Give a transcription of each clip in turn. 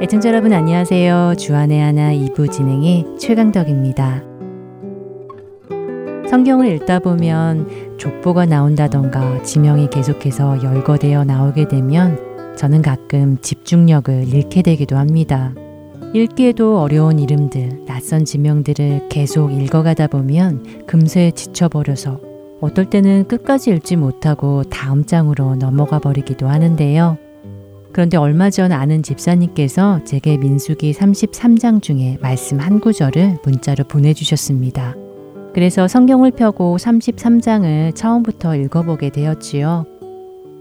애청자 여러분 안녕하세요. 주안의 하나 2부 진행의 최강덕입니다. 성경을 읽다 보면 족보가 나온다던가 지명이 계속해서 열거되어 나오게 되면 저는 가끔 집중력을 잃게 되기도 합니다. 읽기에도 어려운 이름들, 낯선 지명들을 계속 읽어가다 보면 금세 지쳐버려서 어떨 때는 끝까지 읽지 못하고 다음 장으로 넘어가 버리기도 하는데요. 그런데 얼마 전 아는 집사님께서 제게 민수기 33장 중에 말씀 한 구절을 문자로 보내주셨습니다. 그래서 성경을 펴고 33장을 처음부터 읽어보게 되었지요.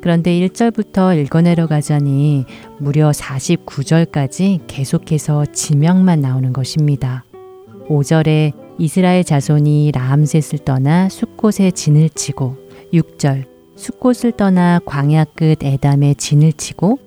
그런데 1절부터 읽어내려 가자니 무려 49절까지 계속해서 지명만 나오는 것입니다. 5절에 이스라엘 자손이 라암셋을 떠나 숲곳에 진을 치고 6절 숲곳을 떠나 광야 끝 에담에 진을 치고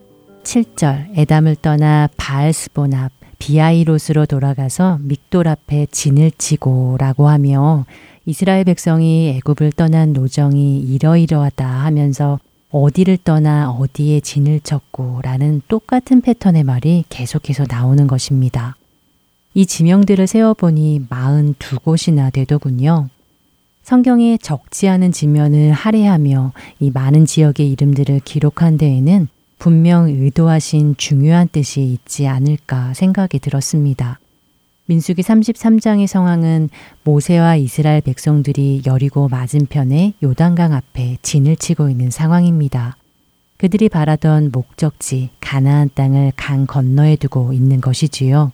7절 에담을 떠나 바알스본 앞 비아이롯으로 돌아가서 믹돌 앞에 진을 치고라고 하며 이스라엘 백성이 애굽을 떠난 노정이 이러이러하다 하면서 어디를 떠나 어디에 진을 쳤고 라는 똑같은 패턴의 말이 계속해서 나오는 것입니다. 이 지명들을 세어보니 42곳이나 되더군요. 성경에 적지 않은 지면을 할애하며 이 많은 지역의 이름들을 기록한 데에는 분명 의도하신 중요한 뜻이 있지 않을까 생각이 들었습니다. 민수기 33장의 상황은 모세와 이스라엘 백성들이 여리고 맞은편에 요단강 앞에 진을 치고 있는 상황입니다. 그들이 바라던 목적지 가나안 땅을 강 건너에 두고 있는 것이지요.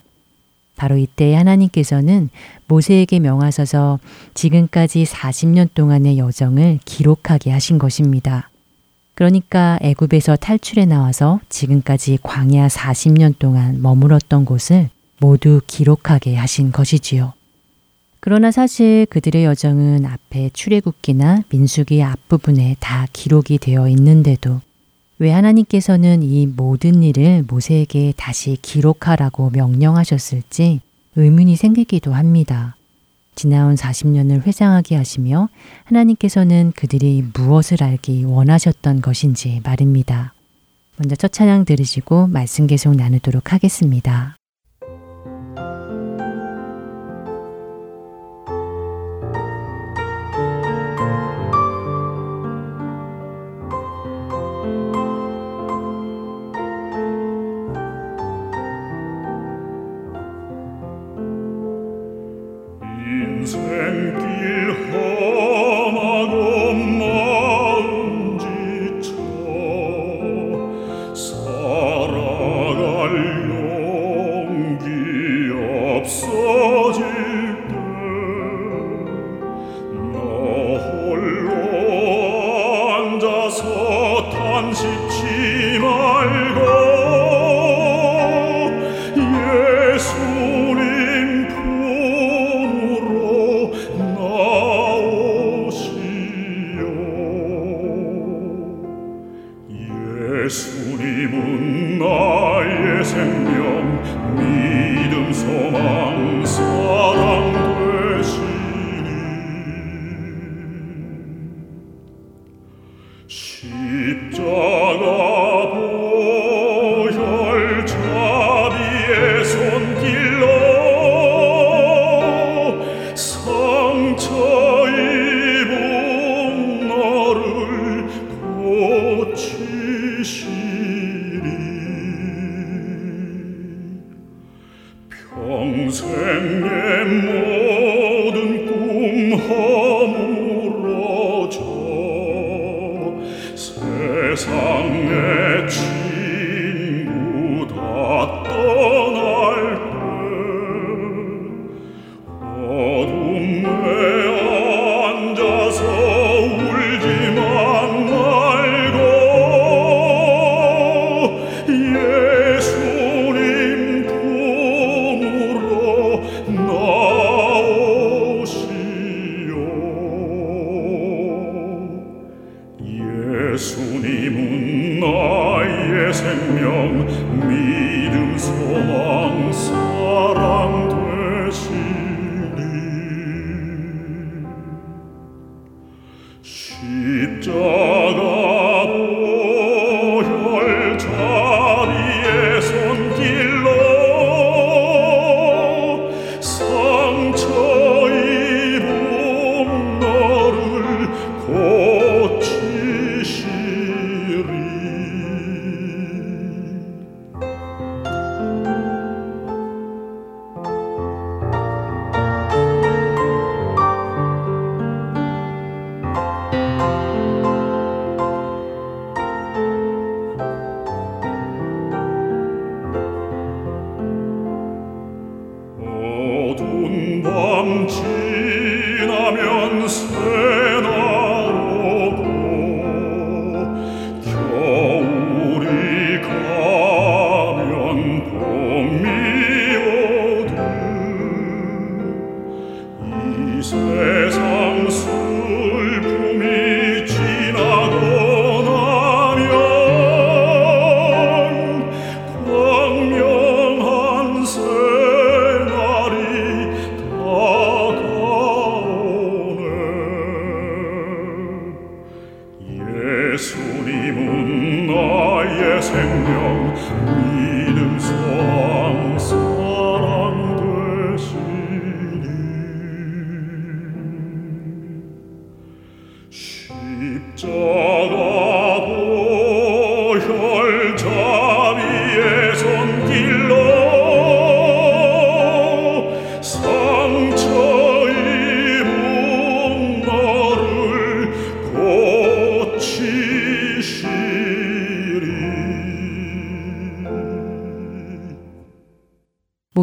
바로 이때 하나님께서는 모세에게 명하셔서 지금까지 40년 동안의 여정을 기록하게 하신 것입니다. 그러니까 애굽에서 탈출해 나와서 지금까지 광야 40년 동안 머물었던 곳을 모두 기록하게 하신 것이지요. 그러나 사실 그들의 여정은 앞에 출애굽기나 민수기 앞부분에 다 기록이 되어 있는데도 왜 하나님께서는 이 모든 일을 모세에게 다시 기록하라고 명령하셨을지 의문이 생기기도 합니다. 지나온 40년을 회상하게 하시며 하나님께서는 그들이 무엇을 알기 원하셨던 것인지 말입니다. 먼저 첫 찬양 들으시고 말씀 계속 나누도록 하겠습니다.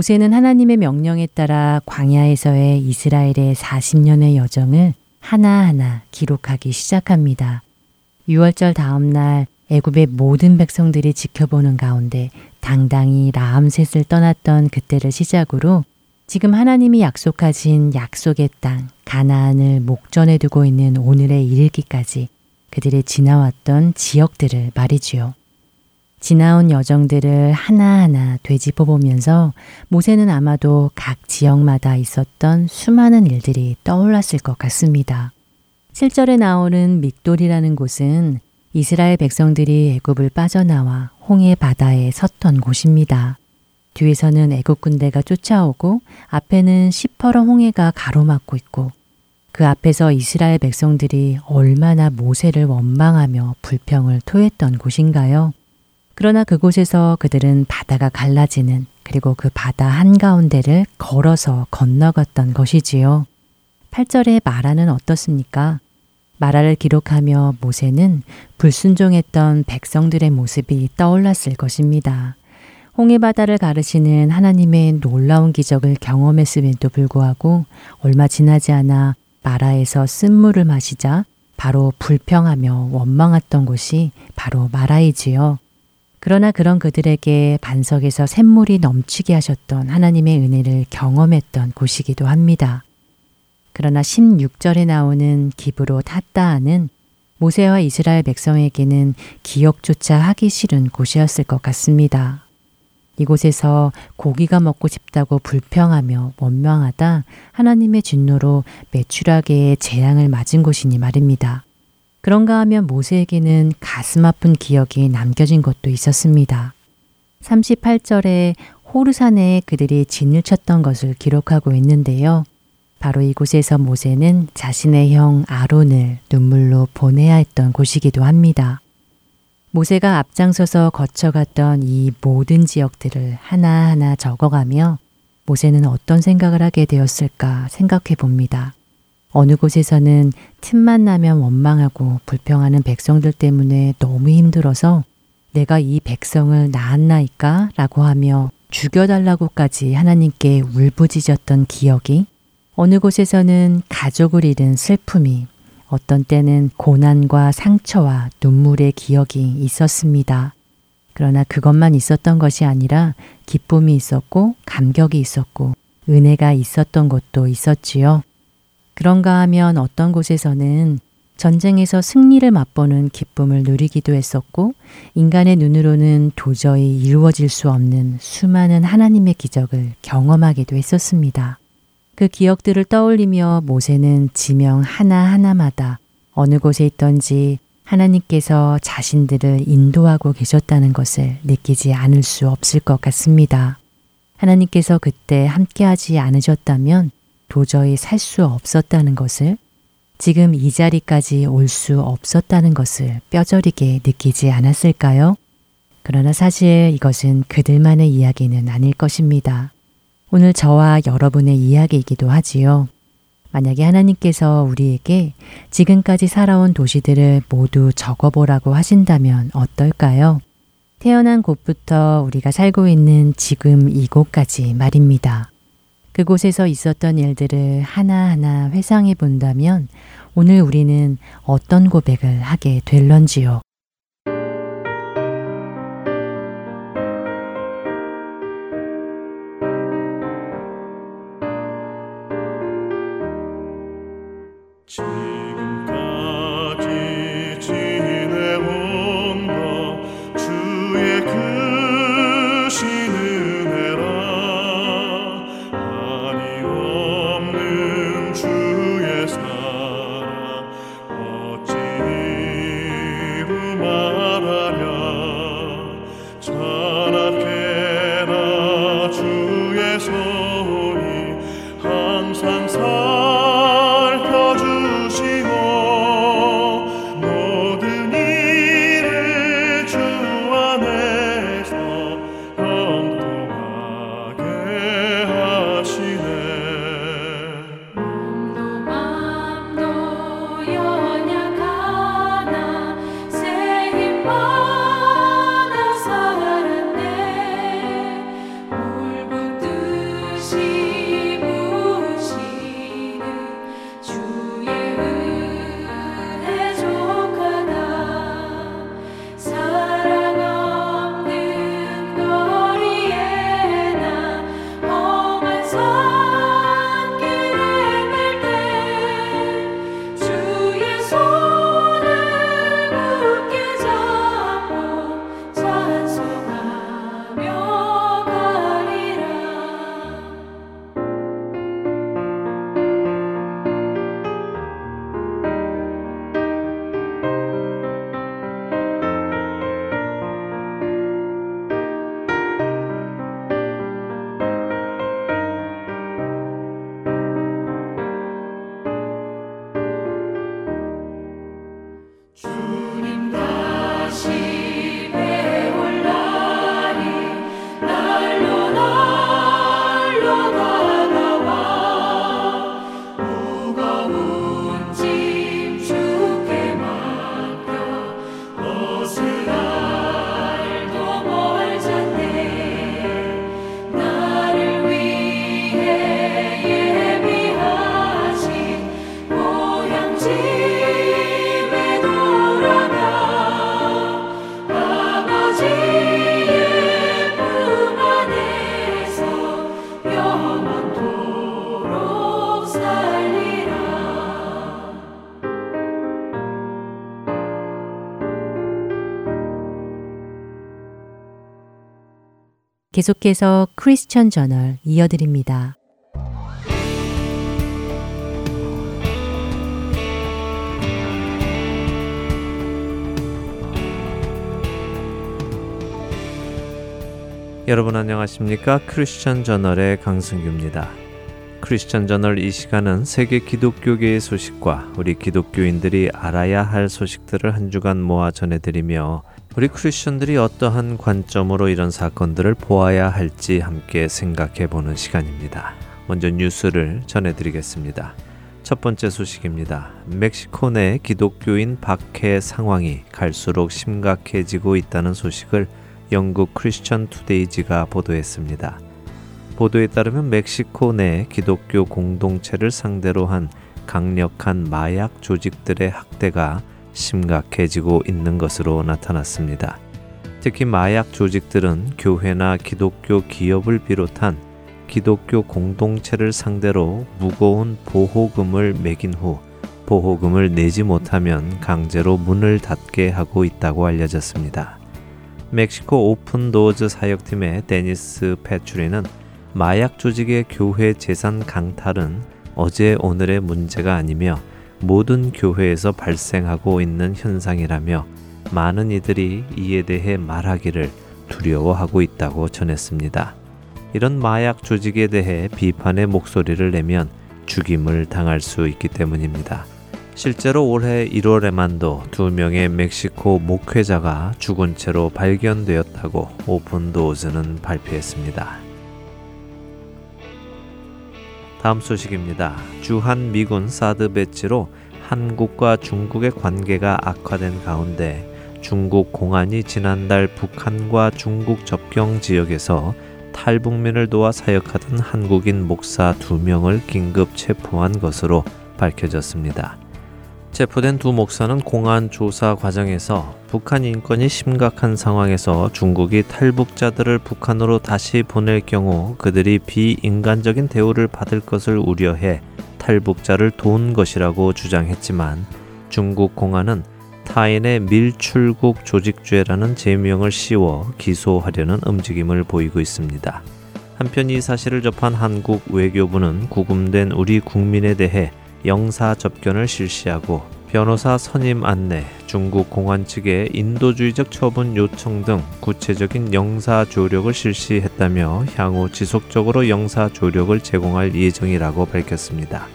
모세는 하나님의 명령에 따라 광야에서의 이스라엘의 40년의 여정을 하나하나 기록하기 시작합니다. 6월절 다음 날 애굽의 모든 백성들이 지켜보는 가운데 당당히 라암셋을 떠났던 그때를 시작으로 지금 하나님이 약속하신 약속의 땅 가나안을 목전에 두고 있는 오늘의 이르기까지 그들의 지나왔던 지역들을 말이지요. 지나온 여정들을 하나하나 되짚어 보면서 모세는 아마도 각 지역마다 있었던 수많은 일들이 떠올랐을 것 같습니다. 7절에 나오는 믹돌이라는 곳은 이스라엘 백성들이 애굽을 빠져나와 홍해 바다에 섰던 곳입니다. 뒤에서는 애굽 군대가 쫓아오고 앞에는 시퍼런 홍해가 가로막고 있고 그 앞에서 이스라엘 백성들이 얼마나 모세를 원망하며 불평을 토했던 곳인가요? 그러나 그곳에서 그들은 바다가 갈라지는 그리고 그 바다 한가운데를 걸어서 건너갔던 것이지요. 8절의 마라는 어떻습니까? 마라를 기록하며 모세는 불순종했던 백성들의 모습이 떠올랐을 것입니다. 홍해바다를 가르시는 하나님의 놀라운 기적을 경험했음에도 불구하고 얼마 지나지 않아 마라에서 쓴물을 마시자 바로 불평하며 원망했던 곳이 바로 마라이지요. 그러나 그런 그들에게 반석에서 샘물이 넘치게 하셨던 하나님의 은혜를 경험했던 곳이기도 합니다. 그러나 16절에 나오는 기브로 탔다하는 모세와 이스라엘 백성에게는 기억조차 하기 싫은 곳이었을 것 같습니다. 이곳에서 고기가 먹고 싶다고 불평하며 원망하다 하나님의 진노로 매출하게의 재앙을 맞은 곳이니 말입니다. 그런가 하면 모세에게는 가슴 아픈 기억이 남겨진 것도 있었습니다. 38절에 호르산에 그들이 진을 쳤던 것을 기록하고 있는데요. 바로 이곳에서 모세는 자신의 형 아론을 눈물로 보내야 했던 곳이기도 합니다. 모세가 앞장서서 거쳐갔던 이 모든 지역들을 하나하나 적어가며 모세는 어떤 생각을 하게 되었을까 생각해 봅니다. 어느 곳에서는 틈만 나면 원망하고 불평하는 백성들 때문에 너무 힘들어서 내가 이 백성을 낳았나이까? 라고 하며 죽여달라고까지 하나님께 울부짖었던 기억이 어느 곳에서는 가족을 잃은 슬픔이 어떤 때는 고난과 상처와 눈물의 기억이 있었습니다. 그러나 그것만 있었던 것이 아니라 기쁨이 있었고 감격이 있었고 은혜가 있었던 것도 있었지요. 그런가 하면 어떤 곳에서는 전쟁에서 승리를 맛보는 기쁨을 누리기도 했었고 인간의 눈으로는 도저히 이루어질 수 없는 수많은 하나님의 기적을 경험하기도 했었습니다. 그 기억들을 떠올리며 모세는 지명 하나하나마다 어느 곳에 있던지 하나님께서 자신들을 인도하고 계셨다는 것을 느끼지 않을 수 없을 것 같습니다. 하나님께서 그때 함께하지 않으셨다면 도저히 살 수 없었다는 것을 지금 이 자리까지 올 수 없었다는 것을 뼈저리게 느끼지 않았을까요? 그러나 사실 이것은 그들만의 이야기는 아닐 것입니다. 오늘 저와 여러분의 이야기이기도 하지요. 만약에 하나님께서 우리에게 지금까지 살아온 도시들을 모두 적어보라고 하신다면 어떨까요? 태어난 곳부터 우리가 살고 있는 지금 이곳까지 말입니다. 그곳에서 있었던 일들을 하나하나 회상해 본다면 오늘 우리는 어떤 고백을 하게 될런지요. 계속해서 크리스천 저널 이어드립니다. 여러분 안녕하십니까? 크리스천 저널의 강승규입니다. 크리스천 저널 이 시간은 세계 기독교계의 소식과 우리 기독교인들이 알아야 할 소식들을 한 주간 모아 전해드리며 우리 크리스천들이 어떠한 관점으로 이런 사건들을 보아야 할지 함께 생각해 보는 시간입니다. 먼저 뉴스를 전해드리겠습니다. 첫 번째 소식입니다. 멕시코 내 기독교인 박해 상황이 갈수록 심각해지고 있다는 소식을 영국 크리스천 투데이지가 보도했습니다. 보도에 따르면 멕시코 내 기독교 공동체를 상대로 한 강력한 마약 조직들의 학대가 심각해지고 있는 것으로 나타났습니다. 특히 마약 조직들은 교회나 기독교 기업을 비롯한 기독교 공동체를 상대로 무거운 보호금을 매긴 후 보호금을 내지 못하면 강제로 문을 닫게 하고 있다고 알려졌습니다. 멕시코 오픈 도어즈 사역팀의 데니스 패츄리는 마약 조직의 교회 재산 강탈은 어제 오늘의 문제가 아니며 모든 교회에서 발생하고 있는 현상이라며 많은 이들이 이에 대해 말하기를 두려워하고 있다고 전했습니다. 이런 마약 조직에 대해 비판의 목소리를 내면 죽임을 당할 수 있기 때문입니다. 실제로 올해 1월에만도 두 명의 멕시코 목회자가 죽은 채로 발견되었다고 오픈도어즈는 발표했습니다. 다음 소식입니다. 주한 미군 사드 배치로 한국과 중국의 관계가 악화된 가운데 중국 공안이 지난달 북한과 중국 접경 지역에서 탈북민을 도와 사역하던 한국인 목사 두 명을 긴급 체포한 것으로 밝혀졌습니다. 체포된 두 목사는 공안 조사 과정에서 북한 인권이 심각한 상황에서 중국이 탈북자들을 북한으로 다시 보낼 경우 그들이 비인간적인 대우를 받을 것을 우려해 탈북자를 도운 것이라고 주장했지만 중국 공안은 타인의 밀출국 조직죄라는 제명을 씌워 기소하려는 움직임을 보이고 있습니다. 한편 이 사실을 접한 한국 외교부는 구금된 우리 국민에 대해 영사 접견을 실시하고 변호사 선임 안내, 중국 공안 측의 인도주의적 처분 요청 등 구체적인 영사 조력을 실시했다며 향후 지속적으로 영사 조력을 제공할 예정이라고 밝혔습니다.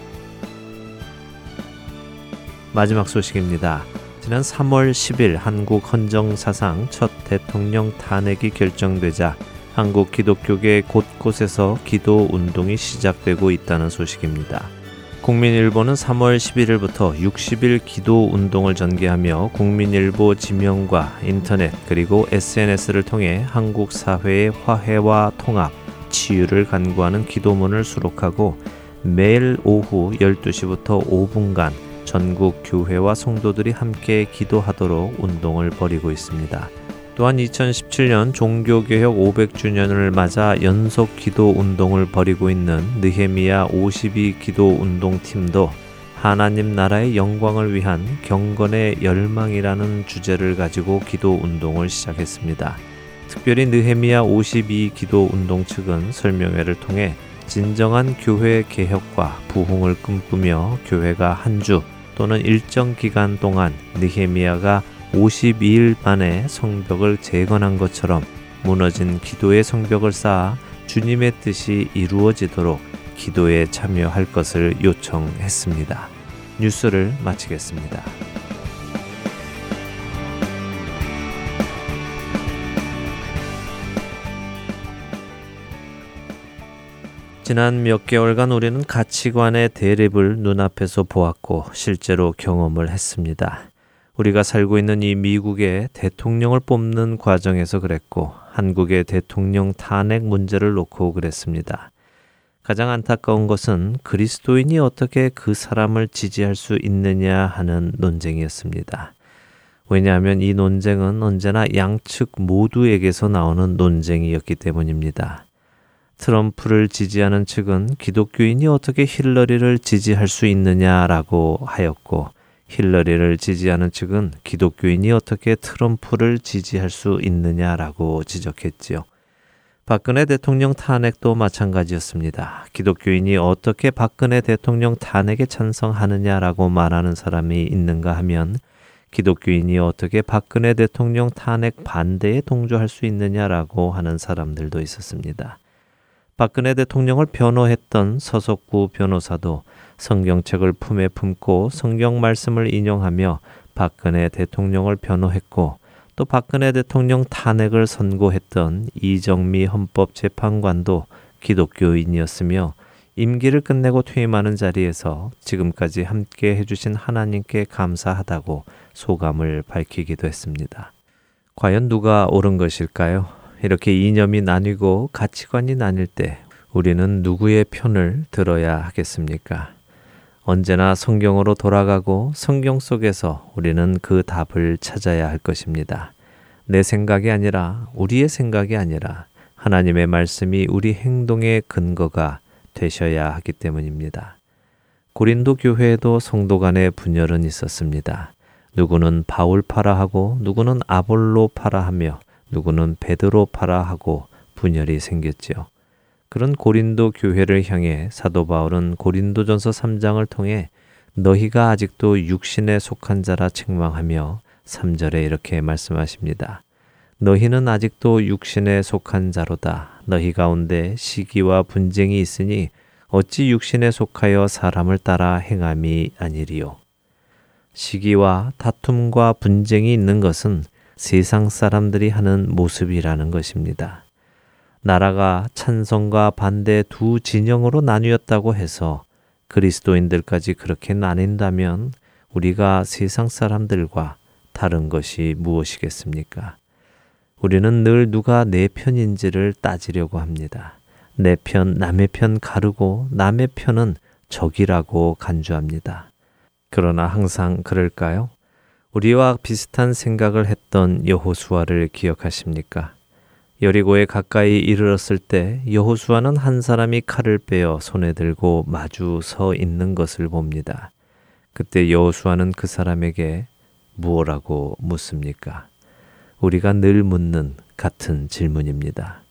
마지막 소식입니다. 지난 3월 10일 한국 헌정사상 첫 대통령 탄핵이 결정되자 한국 기독교계 곳곳에서 기도 운동이 시작되고 있다는 소식입니다. 국민일보는 3월 11일부터 60일 기도 운동을 전개하며 국민일보 지명과 인터넷 그리고 SNS를 통해 한국 사회의 화해와 통합, 치유를 간구하는 기도문을 수록하고 매일 오후 12시부터 5분간 전국 교회와 성도들이 함께 기도하도록 운동을 벌이고 있습니다. 또한 2017년 종교개혁 500주년을 맞아 연속 기도 운동을 벌이고 있는 느헤미야 52 기도 운동 팀도 하나님 나라의 영광을 위한 경건의 열망이라는 주제를 가지고 기도 운동을 시작했습니다. 특별히 느헤미야 52 기도 운동 측은 설명회를 통해 진정한 교회 개혁과 부흥을 꿈꾸며 교회가 한 주 또는 일정 기간 동안 느헤미야가 52일 만에 성벽을 재건한 것처럼 무너진 기도의 성벽을 쌓아 주님의 뜻이 이루어지도록 기도에 참여할 것을 요청했습니다. 뉴스를 마치겠습니다. 지난 몇 개월간 우리는 가치관의 대립을 눈앞에서 보았고 실제로 경험을 했습니다. 우리가 살고 있는 이 미국의 대통령을 뽑는 과정에서 그랬고 한국의 대통령 탄핵 문제를 놓고 그랬습니다. 가장 안타까운 것은 그리스도인이 어떻게 그 사람을 지지할 수 있느냐 하는 논쟁이었습니다. 왜냐하면 이 논쟁은 언제나 양측 모두에게서 나오는 논쟁이었기 때문입니다. 트럼프를 지지하는 측은 기독교인이 어떻게 힐러리를 지지할 수 있느냐라고 하였고 힐러리를 지지하는 측은 기독교인이 어떻게 트럼프를 지지할 수 있느냐라고 지적했지요. 박근혜 대통령 탄핵도 마찬가지였습니다. 기독교인이 어떻게 박근혜 대통령 탄핵에 찬성하느냐라고 말하는 사람이 있는가 하면 기독교인이 어떻게 박근혜 대통령 탄핵 반대에 동조할 수 있느냐라고 하는 사람들도 있었습니다. 박근혜 대통령을 변호했던 서석구 변호사도 성경책을 품에 품고 성경 말씀을 인용하며 박근혜 대통령을 변호했고 또 박근혜 대통령 탄핵을 선고했던 이정미 헌법재판관도 기독교인이었으며 임기를 끝내고 퇴임하는 자리에서 지금까지 함께 해주신 하나님께 감사하다고 소감을 밝히기도 했습니다. 과연 누가 옳은 것일까요? 이렇게 이념이 나뉘고 가치관이 나뉠 때 우리는 누구의 편을 들어야 하겠습니까? 언제나 성경으로 돌아가고 성경 속에서 우리는 그 답을 찾아야 할 것입니다. 내 생각이 아니라 우리의 생각이 아니라 하나님의 말씀이 우리 행동의 근거가 되셔야 하기 때문입니다. 고린도 교회에도 성도 간의 분열은 있었습니다. 누구는 바울파라 하고 누구는 아볼로파라 하며 누구는 베드로파라 하고 분열이 생겼지요. 그런 고린도 교회를 향해 사도 바울은 고린도전서 3장을 통해 너희가 아직도 육신에 속한 자라 책망하며 3절에 이렇게 말씀하십니다. 너희는 아직도 육신에 속한 자로다. 너희 가운데 시기와 분쟁이 있으니 어찌 육신에 속하여 사람을 따라 행함이 아니리요. 시기와 다툼과 분쟁이 있는 것은 세상 사람들이 하는 모습이라는 것입니다. 나라가 찬성과 반대 두 진영으로 나뉘었다고 해서 그리스도인들까지 그렇게 나뉜다면 우리가 세상 사람들과 다른 것이 무엇이겠습니까? 우리는 늘 누가 내 편인지를 따지려고 합니다. 내 편, 남의 편 가르고 남의 편은 적이라고 간주합니다. 그러나 항상 그럴까요? 우리와 비슷한 생각을 했던 여호수아를 기억하십니까? 여리고에 가까이 이르렀을 때 여호수아는 한 사람이 칼을 빼어 손에 들고 마주 서 있는 것을 봅니다. 그때 여호수아는 그 사람에게 무엇라고 묻습니까? 우리가 늘 묻는 같은 질문입니다.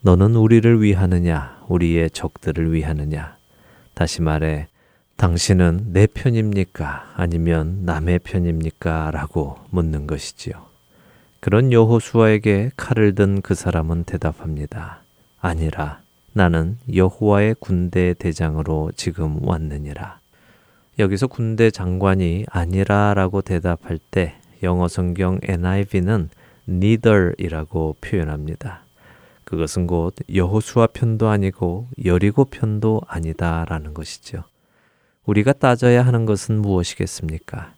너는 우리를 위하느냐, 우리의 적들을 위하느냐? 다시 말해, 당신은 내 편입니까? 아니면 남의 편입니까? 라고 묻는 것이지요. 그런 여호수아에게 칼을 든 그 사람은 대답합니다. 아니라 나는 여호와의 군대 대장으로 지금 왔느니라. 여기서 군대 장관이 아니라라고 대답할 때 영어 성경 NIV는 neither이라고 표현합니다. 그것은 곧 여호수아 편도 아니고 여리고 편도 아니다라는 것이죠. 우리가 따져야 하는 것은 무엇이겠습니까?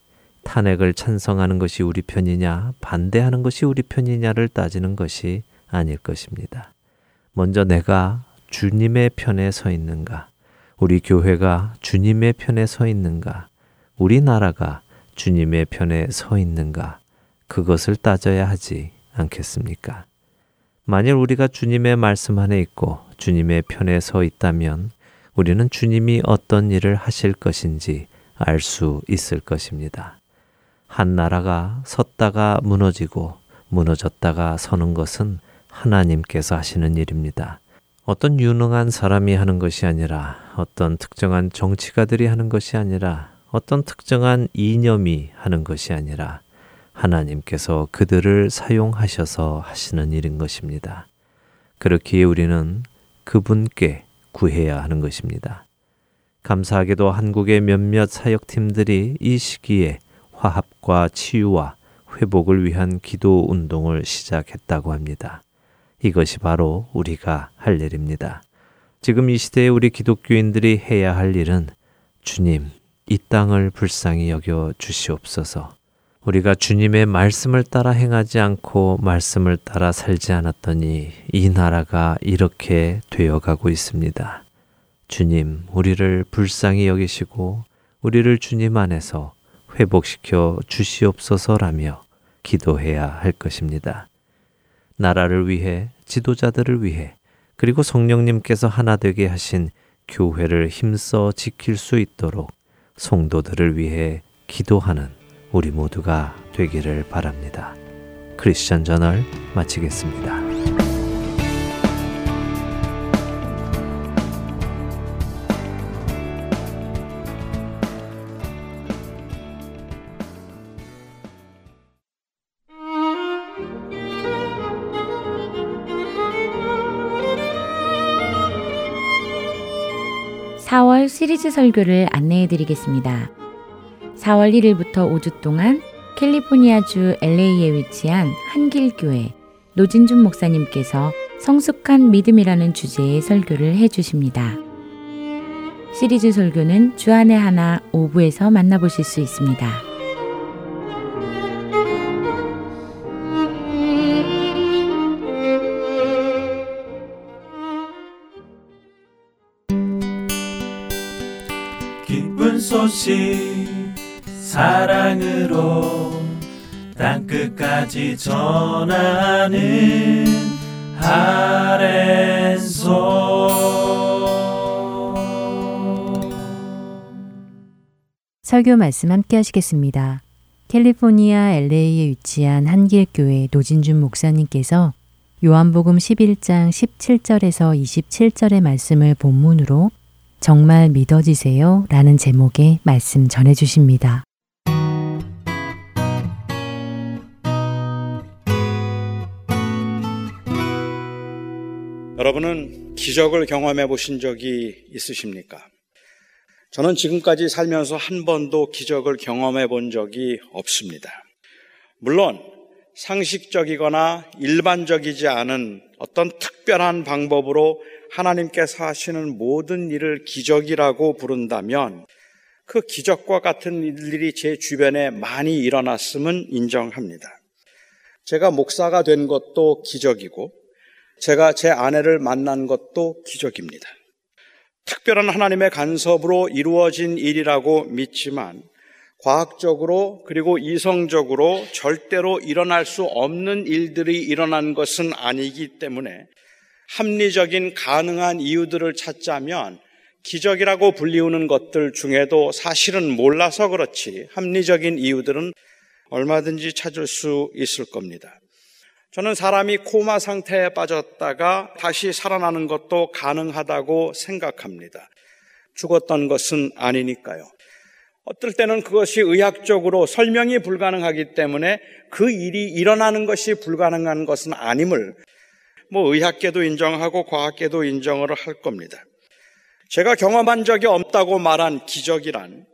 탄핵을 찬성하는 것이 우리 편이냐, 반대하는 것이 우리 편이냐를 따지는 것이 아닐 것입니다. 먼저 내가 주님의 편에 서 있는가? 우리 교회가 주님의 편에 서 있는가? 우리나라가 주님의 편에 서 있는가? 그것을 따져야 하지 않겠습니까? 만일 우리가 주님의 말씀 안에 있고 주님의 편에 서 있다면 우리는 주님이 어떤 일을 하실 것인지 알 수 있을 것입니다. 한 나라가 섰다가 무너지고 무너졌다가 서는 것은 하나님께서 하시는 일입니다. 어떤 유능한 사람이 하는 것이 아니라 어떤 특정한 정치가들이 하는 것이 아니라 어떤 특정한 이념이 하는 것이 아니라 하나님께서 그들을 사용하셔서 하시는 일인 것입니다. 그렇기에 우리는 그분께 구해야 하는 것입니다. 감사하게도 한국의 몇몇 사역팀들이 이 시기에 화합과 치유와 회복을 위한 기도 운동을 시작했다고 합니다. 이것이 바로 우리가 할 일입니다. 지금 이 시대에 우리 기독교인들이 해야 할 일은 주님, 이 땅을 불쌍히 여겨 주시옵소서. 우리가 주님의 말씀을 따라 행하지 않고 말씀을 따라 살지 않았더니 이 나라가 이렇게 되어가고 있습니다. 주님, 우리를 불쌍히 여기시고 우리를 주님 안에서 회복시켜 주시옵소서라며 기도해야 할 것입니다. 나라를 위해, 지도자들을 위해, 그리고 성령님께서 하나 되게 하신 교회를 힘써 지킬 수 있도록 성도들을 위해 기도하는 우리 모두가 되기를 바랍니다. 크리스천 저널 마치겠습니다. 시리즈 설교를 안내해 드리겠습니다. 4월 1일부터 5주 동안 캘리포니아주 LA에 위치한 한길교회 노진준 목사님께서 성숙한 믿음이라는 주제의 설교를 해 주십니다. 시리즈 설교는 주안의 하나 오부에서 만나보실 수 있습니다. 소식 사랑으로 땅끝까지 전하는 아랜소 설교 말씀 함께 하시겠습니다. 캘리포니아 LA에 위치한 한길교회 노진준 목사님께서 요한복음 11장 17절에서 27절의 말씀을 본문으로 정말 믿어지세요? 라는 제목의 말씀 전해 주십니다. 여러분은 기적을 경험해 보신 적이 있으십니까? 저는 지금까지 살면서 한 번도 기적을 경험해 본 적이 없습니다. 물론 상식적이거나 일반적이지 않은 어떤 특별한 방법으로 하나님께서 하시는 모든 일을 기적이라고 부른다면 그 기적과 같은 일들이 제 주변에 많이 일어났음은 인정합니다. 제가 목사가 된 것도 기적이고 제가 제 아내를 만난 것도 기적입니다. 특별한 하나님의 간섭으로 이루어진 일이라고 믿지만 과학적으로 그리고 이성적으로 절대로 일어날 수 없는 일들이 일어난 것은 아니기 때문에 합리적인 가능한 이유들을 찾자면 기적이라고 불리우는 것들 중에도 사실은 몰라서 그렇지 합리적인 이유들은 얼마든지 찾을 수 있을 겁니다. 저는 사람이 코마 상태에 빠졌다가 다시 살아나는 것도 가능하다고 생각합니다. 죽었던 것은 아니니까요. 어떨 때는 그것이 의학적으로 설명이 불가능하기 때문에 그 일이 일어나는 것이 불가능한 것은 아님을 뭐 의학계도 인정하고 과학계도 인정을 할 겁니다. 제가 경험한 적이 없다고 말한 기적이란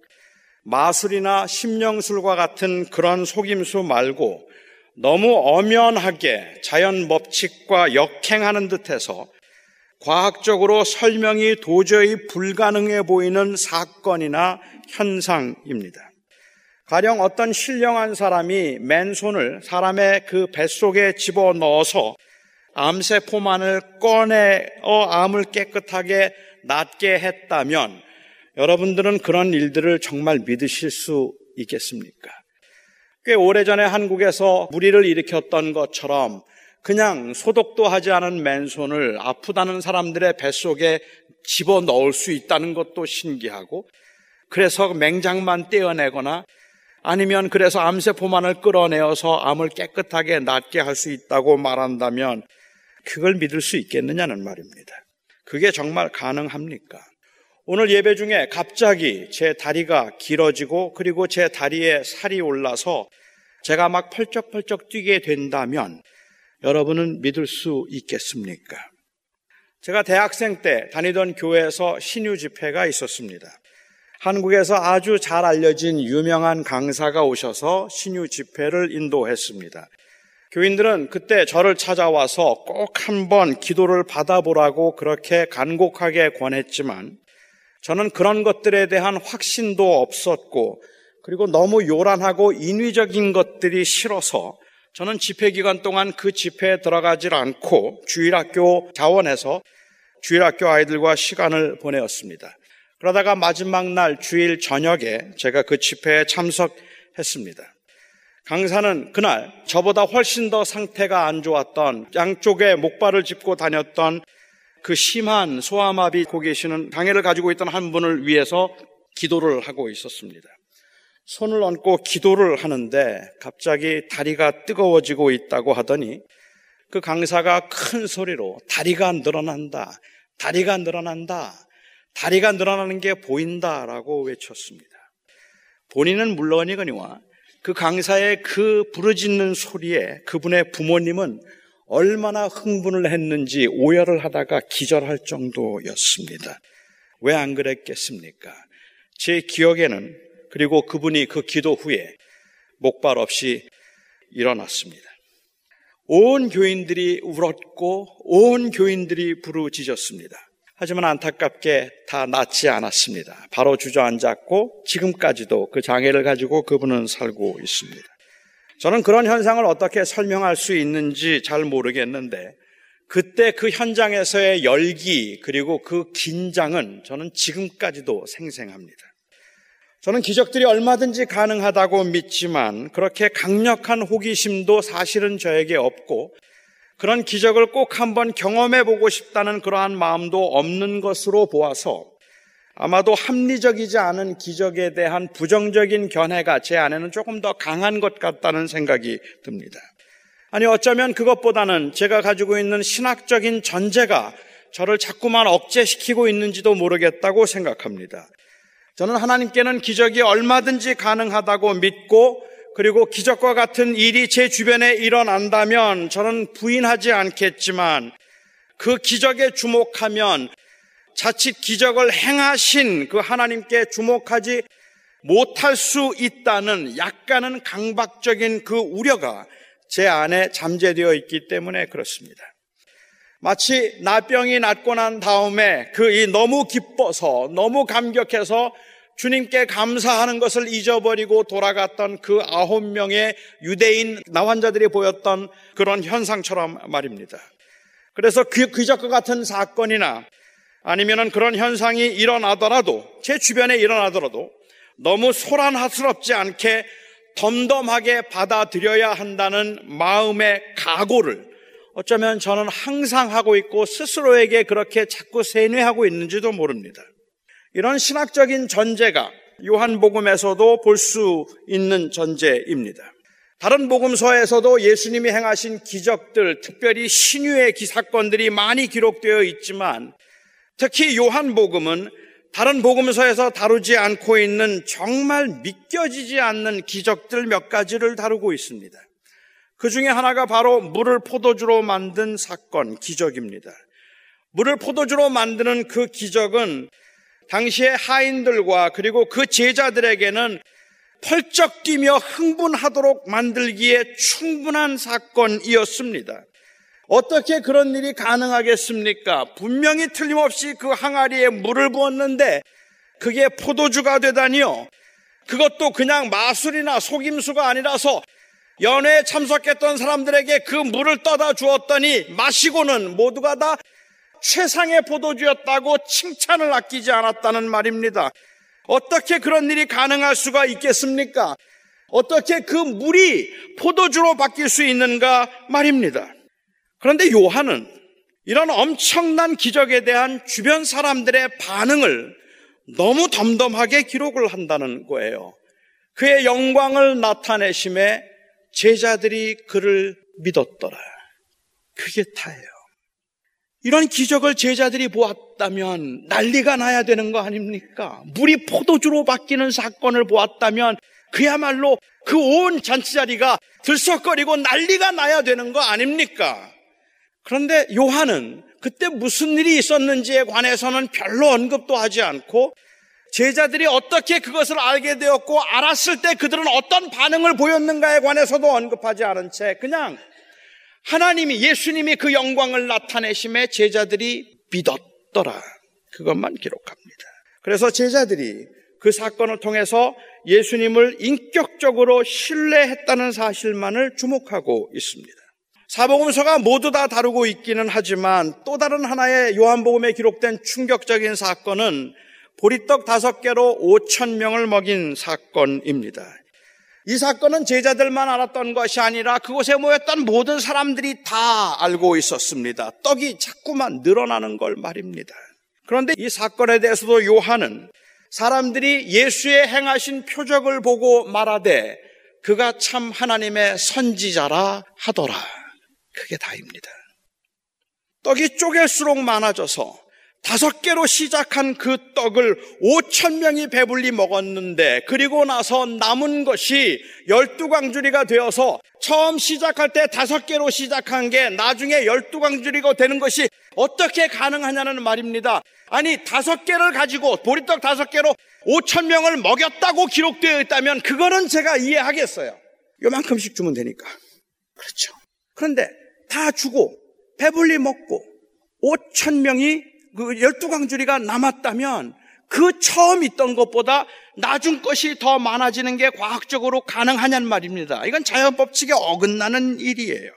마술이나 심령술과 같은 그런 속임수 말고 너무 엄연하게 자연 법칙과 역행하는 듯해서 과학적으로 설명이 도저히 불가능해 보이는 사건이나 현상입니다. 가령 어떤 신령한 사람이 맨손을 사람의 그 뱃속에 집어 넣어서 암세포만을 꺼내어 암을 깨끗하게 낫게 했다면 여러분들은 그런 일들을 정말 믿으실 수 있겠습니까? 꽤 오래전에 한국에서 무리를 일으켰던 것처럼 그냥 소독도 하지 않은 맨손을 아프다는 사람들의 뱃속에 집어 넣을 수 있다는 것도 신기하고 그래서 맹장만 떼어내거나 아니면 그래서 암세포만을 끌어내어서 암을 깨끗하게 낫게 할 수 있다고 말한다면 그걸 믿을 수 있겠느냐는 말입니다. 그게 정말 가능합니까? 오늘 예배 중에 갑자기 제 다리가 길어지고 그리고 제 다리에 살이 올라서 제가 막 펄쩍펄쩍 뛰게 된다면 여러분은 믿을 수 있겠습니까? 제가 대학생 때 다니던 교회에서 신유 집회가 있었습니다. 한국에서 아주 잘 알려진 유명한 강사가 오셔서 신유 집회를 인도했습니다. 교인들은 그때 저를 찾아와서 꼭 한번 기도를 받아보라고 그렇게 간곡하게 권했지만 저는 그런 것들에 대한 확신도 없었고 그리고 너무 요란하고 인위적인 것들이 싫어서 저는 집회 기간 동안 그 집회에 들어가질 않고 주일학교 자원에서 주일학교 아이들과 시간을 보내었습니다. 그러다가 마지막 날 주일 저녁에 제가 그 집회에 참석했습니다. 강사는 그날 저보다 훨씬 더 상태가 안 좋았던 양쪽에 목발을 짚고 다녔던 그 심한 소아마비 고 계시는 장애를 가지고 있던 한 분을 위해서 기도를 하고 있었습니다. 손을 얹고 기도를 하는데 갑자기 다리가 뜨거워지고 있다고 하더니 그 강사가 큰 소리로 다리가 늘어난다. 다리가 늘어난다. 다리가 늘어나는 게 보인다라고 외쳤습니다. 본인은 물론이거니와 그 강사의 그 부르짖는 소리에 그분의 부모님은 얼마나 흥분을 했는지 오열을 하다가 기절할 정도였습니다. 왜 안 그랬겠습니까? 제 기억에는 그리고 그분이 그 기도 후에 목발 없이 일어났습니다. 온 교인들이 울었고 온 교인들이 부르짖었습니다. 하지만 안타깝게 다 낫지 않았습니다. 바로 주저앉았고 지금까지도 그 장애를 가지고 그분은 살고 있습니다. 저는 그런 현상을 어떻게 설명할 수 있는지 잘 모르겠는데 그때 그 현장에서의 열기 그리고 그 긴장은 저는 지금까지도 생생합니다. 저는 기적들이 얼마든지 가능하다고 믿지만 그렇게 강력한 호기심도 사실은 저에게 없고 그런 기적을 꼭 한번 경험해 보고 싶다는 그러한 마음도 없는 것으로 보아서 아마도 합리적이지 않은 기적에 대한 부정적인 견해가 제 안에는 조금 더 강한 것 같다는 생각이 듭니다. 아니, 어쩌면 그것보다는 제가 가지고 있는 신학적인 전제가 저를 자꾸만 억제시키고 있는지도 모르겠다고 생각합니다. 저는 하나님께는 기적이 얼마든지 가능하다고 믿고 그리고 기적과 같은 일이 제 주변에 일어난다면 저는 부인하지 않겠지만 그 기적에 주목하면 자칫 기적을 행하신 그 하나님께 주목하지 못할 수 있다는 약간은 강박적인 그 우려가 제 안에 잠재되어 있기 때문에 그렇습니다. 마치 나병이 낫고 난 다음에 그 이 너무 기뻐서 너무 감격해서 주님께 감사하는 것을 잊어버리고 돌아갔던 그 아홉 명의 유대인 나환자들이 보였던 그런 현상처럼 말입니다. 그래서 그 기적과 같은 사건이나 아니면은 그런 현상이 일어나더라도 제 주변에 일어나더라도 너무 소란스럽지 않게 덤덤하게 받아들여야 한다는 마음의 각오를 어쩌면 저는 항상 하고 있고 스스로에게 그렇게 자꾸 세뇌하고 있는지도 모릅니다. 이런 신학적인 전제가 요한복음에서도 볼 수 있는 전제입니다. 다른 복음서에서도 예수님이 행하신 기적들, 특별히 신유의 기사건들이 많이 기록되어 있지만 특히 요한복음은 다른 복음서에서 다루지 않고 있는 정말 믿겨지지 않는 기적들 몇 가지를 다루고 있습니다. 그 중에 하나가 바로 물을 포도주로 만든 사건, 기적입니다. 물을 포도주로 만드는 그 기적은 당시의 하인들과 그리고 그 제자들에게는 펄쩍 뛰며 흥분하도록 만들기에 충분한 사건이었습니다. 어떻게 그런 일이 가능하겠습니까? 분명히 틀림없이 그 항아리에 물을 부었는데 그게 포도주가 되다니요. 그것도 그냥 마술이나 속임수가 아니라서 연회에 참석했던 사람들에게 그 물을 떠다 주었더니 마시고는 모두가 다 최상의 포도주였다고 칭찬을 아끼지 않았다는 말입니다. 어떻게 그런 일이 가능할 수가 있겠습니까? 어떻게 그 물이 포도주로 바뀔 수 있는가 말입니다. 그런데 요한은 이런 엄청난 기적에 대한 주변 사람들의 반응을 너무 덤덤하게 기록을 한다는 거예요. 그의 영광을 나타내심에 제자들이 그를 믿었더라. 그게 다예요. 이런 기적을 제자들이 보았다면 난리가 나야 되는 거 아닙니까? 물이 포도주로 바뀌는 사건을 보았다면 그야말로 그 온 잔치자리가 들썩거리고 난리가 나야 되는 거 아닙니까? 그런데 요한은 그때 무슨 일이 있었는지에 관해서는 별로 언급도 하지 않고 제자들이 어떻게 그것을 알게 되었고 알았을 때 그들은 어떤 반응을 보였는가에 관해서도 언급하지 않은 채 그냥 하나님이 예수님이 그 영광을 나타내심에 제자들이 믿었더라. 그것만 기록합니다. 그래서 제자들이 그 사건을 통해서 예수님을 인격적으로 신뢰했다는 사실만을 주목하고 있습니다. 사복음서가 모두 다 다루고 있기는 하지만 또 다른 하나의 요한복음에 기록된 충격적인 사건은 보리떡 다섯 개로 5천 명을 먹인 사건입니다. 이 사건은 제자들만 알았던 것이 아니라 그곳에 모였던 모든 사람들이 다 알고 있었습니다. 떡이 자꾸만 늘어나는 걸 말입니다. 그런데 이 사건에 대해서도 요한은 사람들이 예수의 행하신 표적을 보고 말하되 그가 참 하나님의 선지자라 하더라. 그게 다입니다. 떡이 쪼갤수록 많아져서 다섯 개로 시작한 그 떡을 오천 명이 배불리 먹었는데 그리고 나서 남은 것이 열두 광주리가 되어서 처음 시작할 때 다섯 개로 시작한 게 나중에 열두 광주리가 되는 것이 어떻게 가능하냐는 말입니다. 아니 다섯 개를 가지고 보리떡 다섯 개로 오천 명을 먹였다고 기록되어 있다면 그거는 제가 이해하겠어요. 요만큼씩 주면 되니까. 그렇죠. 그런데 다 주고 배불리 먹고 오천 명이 그 열두 광주리가 남았다면 그 처음 있던 것보다 나중 것이 더 많아지는 게 과학적으로 가능하냐는 말입니다. 이건 자연 법칙에 어긋나는 일이에요.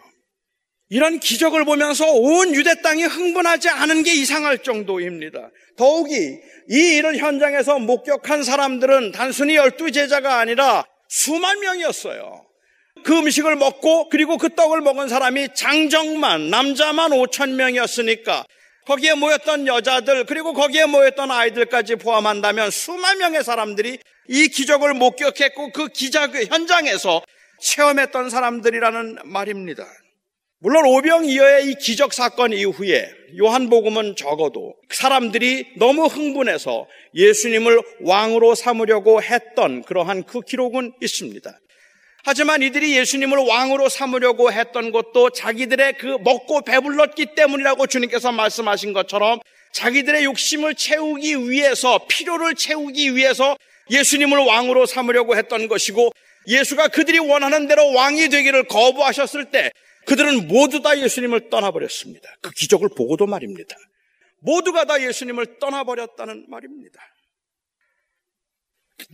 이런 기적을 보면서 온 유대 땅이 흥분하지 않은 게 이상할 정도입니다. 더욱이 이 일을 현장에서 목격한 사람들은 단순히 열두 제자가 아니라 수만 명이었어요. 그 음식을 먹고 그리고 그 떡을 먹은 사람이 장정만 남자만 5천 명이었으니까 거기에 모였던 여자들 그리고 거기에 모였던 아이들까지 포함한다면 수만 명의 사람들이 이 기적을 목격했고 그 기적 현장에서 체험했던 사람들이라는 말입니다. 물론 오병이어의 이 기적 사건 이후에 요한복음은 적어도 사람들이 너무 흥분해서 예수님을 왕으로 삼으려고 했던 그러한 그 기록은 있습니다. 하지만 이들이 예수님을 왕으로 삼으려고 했던 것도 자기들의 그 먹고 배불렀기 때문이라고 주님께서 말씀하신 것처럼 자기들의 욕심을 채우기 위해서 필요를 채우기 위해서 예수님을 왕으로 삼으려고 했던 것이고 예수가 그들이 원하는 대로 왕이 되기를 거부하셨을 때 그들은 모두 다 예수님을 떠나버렸습니다. 그 기적을 보고도 말입니다. 모두가 다 예수님을 떠나버렸다는 말입니다.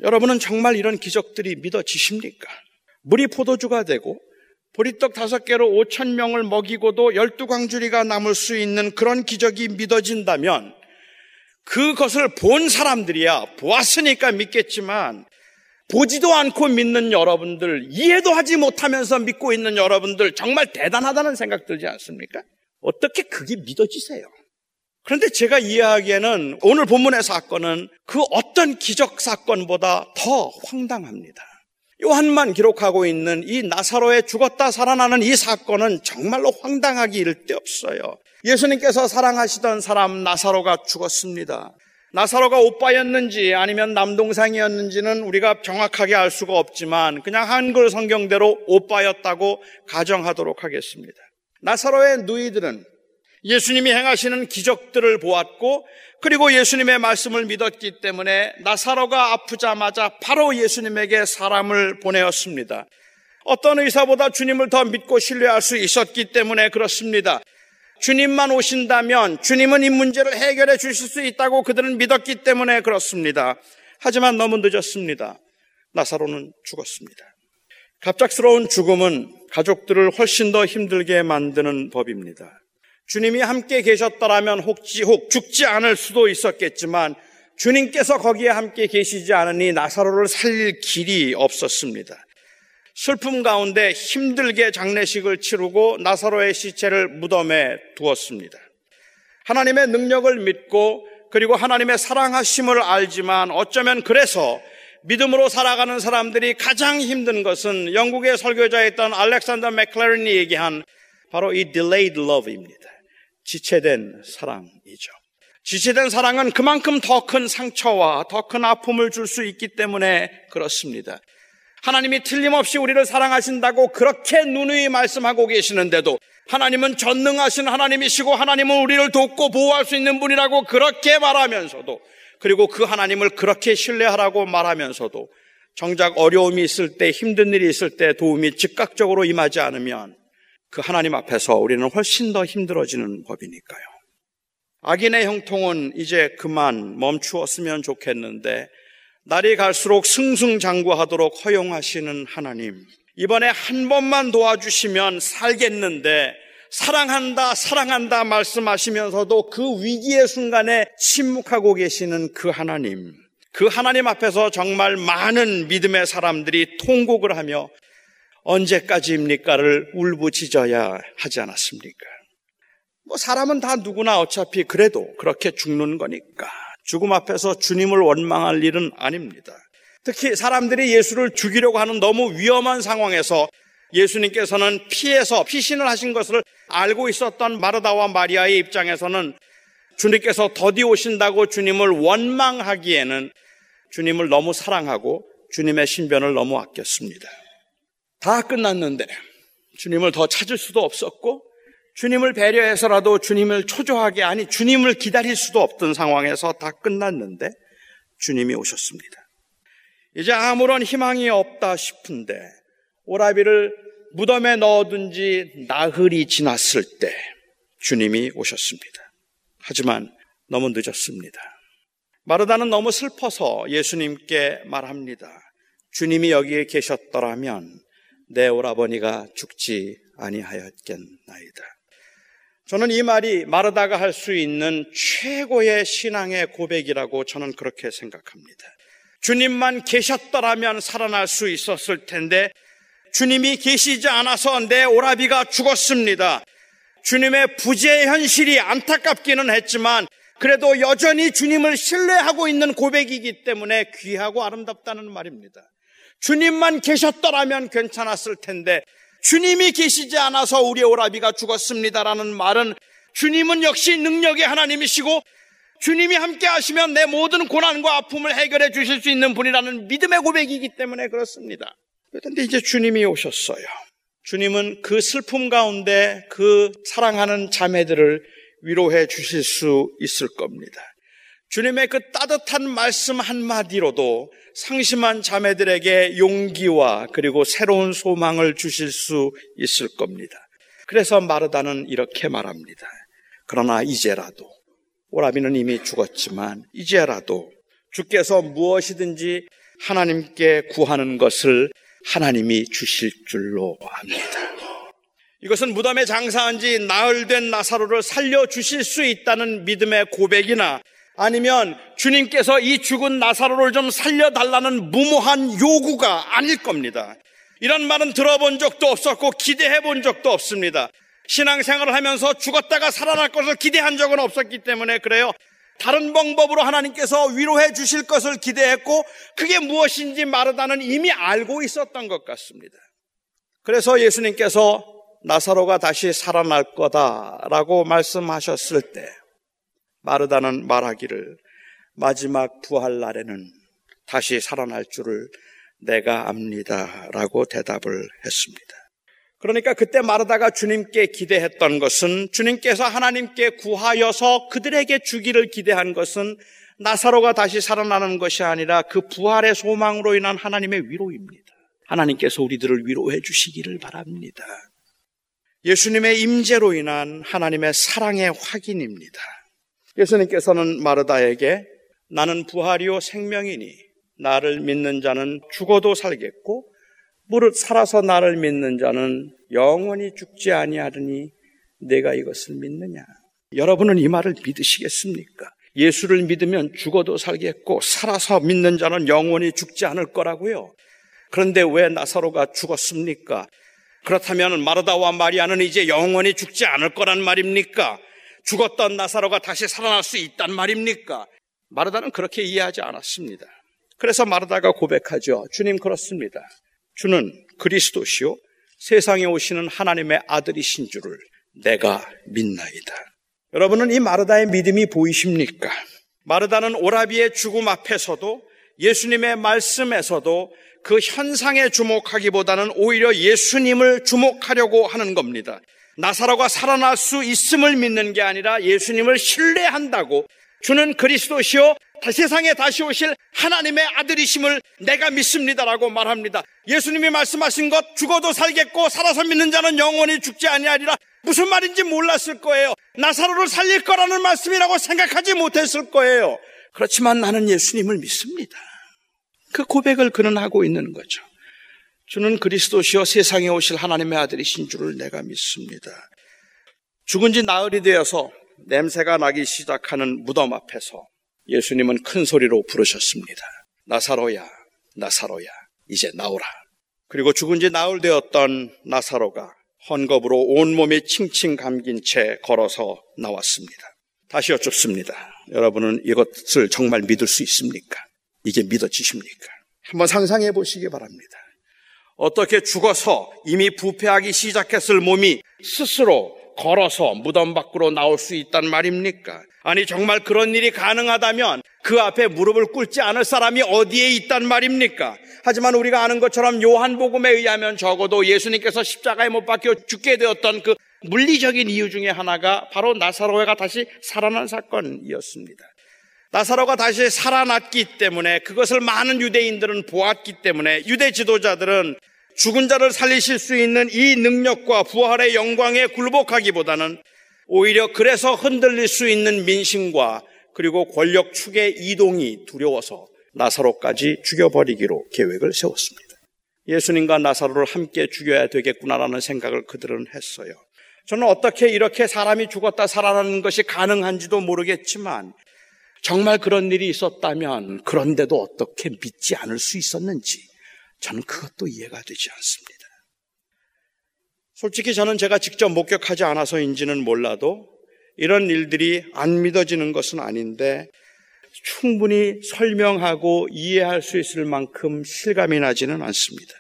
여러분은 정말 이런 기적들이 믿어지십니까? 물이 포도주가 되고 보리떡 다섯 개로 오천 명을 먹이고도 열두 광주리가 남을 수 있는 그런 기적이 믿어진다면 그것을 본 사람들이야 보았으니까 믿겠지만 보지도 않고 믿는 여러분들, 이해도 하지 못하면서 믿고 있는 여러분들 정말 대단하다는 생각 들지 않습니까? 어떻게 그게 믿어지세요? 그런데 제가 이해하기에는 오늘 본문의 사건은 그 어떤 기적 사건보다 더 황당합니다. 요한만 기록하고 있는 이 나사로의 죽었다 살아나는 이 사건은 정말로 황당하기 이를 데 없어요. 예수님께서 사랑하시던 사람 나사로가 죽었습니다. 나사로가 오빠였는지 아니면 남동생이었는지는 우리가 정확하게 알 수가 없지만 그냥 한글 성경대로 오빠였다고 가정하도록 하겠습니다. 나사로의 누이들은 예수님이 행하시는 기적들을 보았고 그리고 예수님의 말씀을 믿었기 때문에 나사로가 아프자마자 바로 예수님에게 사람을 보내었습니다. 어떤 의사보다 주님을 더 믿고 신뢰할 수 있었기 때문에 그렇습니다. 주님만 오신다면 주님은 이 문제를 해결해 주실 수 있다고 그들은 믿었기 때문에 그렇습니다. 하지만 너무 늦었습니다. 나사로는 죽었습니다. 갑작스러운 죽음은 가족들을 훨씬 더 힘들게 만드는 법입니다. 주님이 함께 계셨더라면 혹지 혹 죽지 않을 수도 있었겠지만 주님께서 거기에 함께 계시지 않으니 나사로를 살릴 길이 없었습니다. 슬픔 가운데 힘들게 장례식을 치르고 나사로의 시체를 무덤에 두었습니다. 하나님의 능력을 믿고 그리고 하나님의 사랑하심을 알지만 어쩌면 그래서 믿음으로 살아가는 사람들이 가장 힘든 것은 영국의 설교자였던 알렉산더 맥클레린이 얘기한 바로 이 delayed love입니다. 지체된 사랑이죠. 지체된 사랑은 그만큼 더 큰 상처와 더 큰 아픔을 줄 수 있기 때문에 그렇습니다. 하나님이 틀림없이 우리를 사랑하신다고 그렇게 누누이 말씀하고 계시는데도 하나님은 전능하신 하나님이시고 하나님은 우리를 돕고 보호할 수 있는 분이라고 그렇게 말하면서도 그리고 그 하나님을 그렇게 신뢰하라고 말하면서도 정작 어려움이 있을 때 힘든 일이 있을 때 도움이 즉각적으로 임하지 않으면 그 하나님 앞에서 우리는 훨씬 더 힘들어지는 법이니까요. 악인의 형통은 이제 그만 멈추었으면 좋겠는데 날이 갈수록 승승장구하도록 허용하시는 하나님. 이번에 한 번만 도와주시면 살겠는데 사랑한다, 사랑한다 말씀하시면서도 그 위기의 순간에 침묵하고 계시는 그 하나님. 그 하나님 앞에서 정말 많은 믿음의 사람들이 통곡을 하며 언제까지입니까를 울부짖어야 하지 않았습니까? 뭐 사람은 다 누구나 어차피 그래도 그렇게 죽는 거니까 죽음 앞에서 주님을 원망할 일은 아닙니다. 특히 사람들이 예수를 죽이려고 하는 너무 위험한 상황에서 예수님께서는 피해서 피신을 하신 것을 알고 있었던 마르다와 마리아의 입장에서는 주님께서 더디 오신다고 주님을 원망하기에는 주님을 너무 사랑하고 주님의 신변을 너무 아꼈습니다. 다 끝났는데 주님을 더 찾을 수도 없었고 주님을 배려해서라도 주님을 초조하게 아니 주님을 기다릴 수도 없던 상황에서 다 끝났는데 주님이 오셨습니다. 이제 아무런 희망이 없다 싶은데 오라비를 무덤에 넣어둔 지 나흘이 지났을 때 주님이 오셨습니다. 하지만 너무 늦었습니다. 마르다는 너무 슬퍼서 예수님께 말합니다. 주님이 여기에 계셨더라면 내 오라버니가 죽지 아니하였겠나이다. 저는 이 말이 마르다가 할 수 있는 최고의 신앙의 고백이라고 저는 그렇게 생각합니다. 주님만 계셨더라면 살아날 수 있었을 텐데 주님이 계시지 않아서 내 오라비가 죽었습니다. 주님의 부재 현실이 안타깝기는 했지만 그래도 여전히 주님을 신뢰하고 있는 고백이기 때문에 귀하고 아름답다는 말입니다. 주님만 계셨더라면 괜찮았을 텐데 주님이 계시지 않아서 우리 오라비가 죽었습니다라는 말은 주님은 역시 능력의 하나님이시고 주님이 함께 하시면 내 모든 고난과 아픔을 해결해 주실 수 있는 분이라는 믿음의 고백이기 때문에 그렇습니다. 그런데 이제 주님이 오셨어요. 주님은 그 슬픔 가운데 그 사랑하는 자매들을 위로해 주실 수 있을 겁니다. 주님의 그 따뜻한 말씀 한마디로도 상심한 자매들에게 용기와 그리고 새로운 소망을 주실 수 있을 겁니다. 그래서 마르다는 이렇게 말합니다. 그러나 이제라도 오라비는 이미 죽었지만 이제라도 주께서 무엇이든지 하나님께 구하는 것을 하나님이 주실 줄로 압니다. 이것은 무덤에 장사한 지 나흘 된 나사로를 살려 주실 수 있다는 믿음의 고백이나 아니면 주님께서 이 죽은 나사로를 좀 살려달라는 무모한 요구가 아닐 겁니다. 이런 말은 들어본 적도 없었고 기대해 본 적도 없습니다. 신앙생활을 하면서 죽었다가 살아날 것을 기대한 적은 없었기 때문에 그래요. 다른 방법으로 하나님께서 위로해 주실 것을 기대했고 그게 무엇인지 마르다는 이미 알고 있었던 것 같습니다. 그래서 예수님께서 나사로가 다시 살아날 거다라고 말씀하셨을 때 마르다는 말하기를 마지막 부활 날에는 다시 살아날 줄을 내가 압니다 라고 대답을 했습니다. 그러니까 그때 마르다가 주님께 기대했던 것은 주님께서 하나님께 구하여서 그들에게 주기를 기대한 것은 나사로가 다시 살아나는 것이 아니라 그 부활의 소망으로 인한 하나님의 위로입니다. 하나님께서 우리들을 위로해 주시기를 바랍니다. 예수님의 임재로 인한 하나님의 사랑의 확인입니다. 예수님께서는 마르다에게 나는 부활이요 생명이니 나를 믿는 자는 죽어도 살겠고 무릇 살아서 나를 믿는 자는 영원히 죽지 아니하리니 내가 이것을 믿느냐? 여러분은 이 말을 믿으시겠습니까? 예수를 믿으면 죽어도 살겠고 살아서 믿는 자는 영원히 죽지 않을 거라고요. 그런데 왜 나사로가 죽었습니까? 그렇다면 마르다와 마리아는 이제 영원히 죽지 않을 거란 말입니까? 죽었던 나사로가 다시 살아날 수 있단 말입니까? 마르다는 그렇게 이해하지 않았습니다. 그래서 마르다가 고백하죠. 주님 그렇습니다. 주는 그리스도시요 세상에 오시는 하나님의 아들이신 줄을 내가 믿나이다. 여러분은 이 마르다의 믿음이 보이십니까? 마르다는 오라비의 죽음 앞에서도 예수님의 말씀에서도 그 현상에 주목하기보다는 오히려 예수님을 주목하려고 하는 겁니다. 나사로가 살아날 수 있음을 믿는 게 아니라 예수님을 신뢰한다고 주는 그리스도시요 세상에 다시 오실 하나님의 아들이심을 내가 믿습니다라고 말합니다. 예수님이 말씀하신 것 죽어도 살겠고 살아서 믿는 자는 영원히 죽지 아니하리라 무슨 말인지 몰랐을 거예요. 나사로를 살릴 거라는 말씀이라고 생각하지 못했을 거예요. 그렇지만 나는 예수님을 믿습니다. 그 고백을 그는 하고 있는 거죠. 주는 그리스도시여 세상에 오실 하나님의 아들이신 줄을 내가 믿습니다. 죽은 지 나흘이 되어서 냄새가 나기 시작하는 무덤 앞에서 예수님은 큰 소리로 부르셨습니다. 나사로야, 나사로야, 이제 나오라. 그리고 죽은 지 나흘 되었던 나사로가 헌겁으로 온몸이 칭칭 감긴 채 걸어서 나왔습니다. 다시 여쭙습니다. 여러분은 이것을 정말 믿을 수 있습니까? 이게 믿어지십니까? 한번 상상해 보시기 바랍니다. 어떻게 죽어서 이미 부패하기 시작했을 몸이 스스로 걸어서 무덤 밖으로 나올 수 있단 말입니까? 아니 정말 그런 일이 가능하다면 그 앞에 무릎을 꿇지 않을 사람이 어디에 있단 말입니까? 하지만 우리가 아는 것처럼 요한복음에 의하면 적어도 예수님께서 십자가에 못 박혀 죽게 되었던 그 물리적인 이유 중에 하나가 바로 나사로가 다시 살아난 사건이었습니다. 나사로가 다시 살아났기 때문에 그것을 많은 유대인들은 보았기 때문에 유대 지도자들은 죽은 자를 살리실 수 있는 이 능력과 부활의 영광에 굴복하기보다는 오히려 그래서 흔들릴 수 있는 민심과 그리고 권력 축의 이동이 두려워서 나사로까지 죽여버리기로 계획을 세웠습니다. 예수님과 나사로를 함께 죽여야 되겠구나라는 생각을 그들은 했어요. 저는 어떻게 이렇게 사람이 죽었다 살아나는 것이 가능한지도 모르겠지만 정말 그런 일이 있었다면 그런데도 어떻게 믿지 않을 수 있었는지 저는 그것도 이해가 되지 않습니다. 솔직히 저는 제가 직접 목격하지 않아서인지는 몰라도 이런 일들이 안 믿어지는 것은 아닌데 충분히 설명하고 이해할 수 있을 만큼 실감이 나지는 않습니다.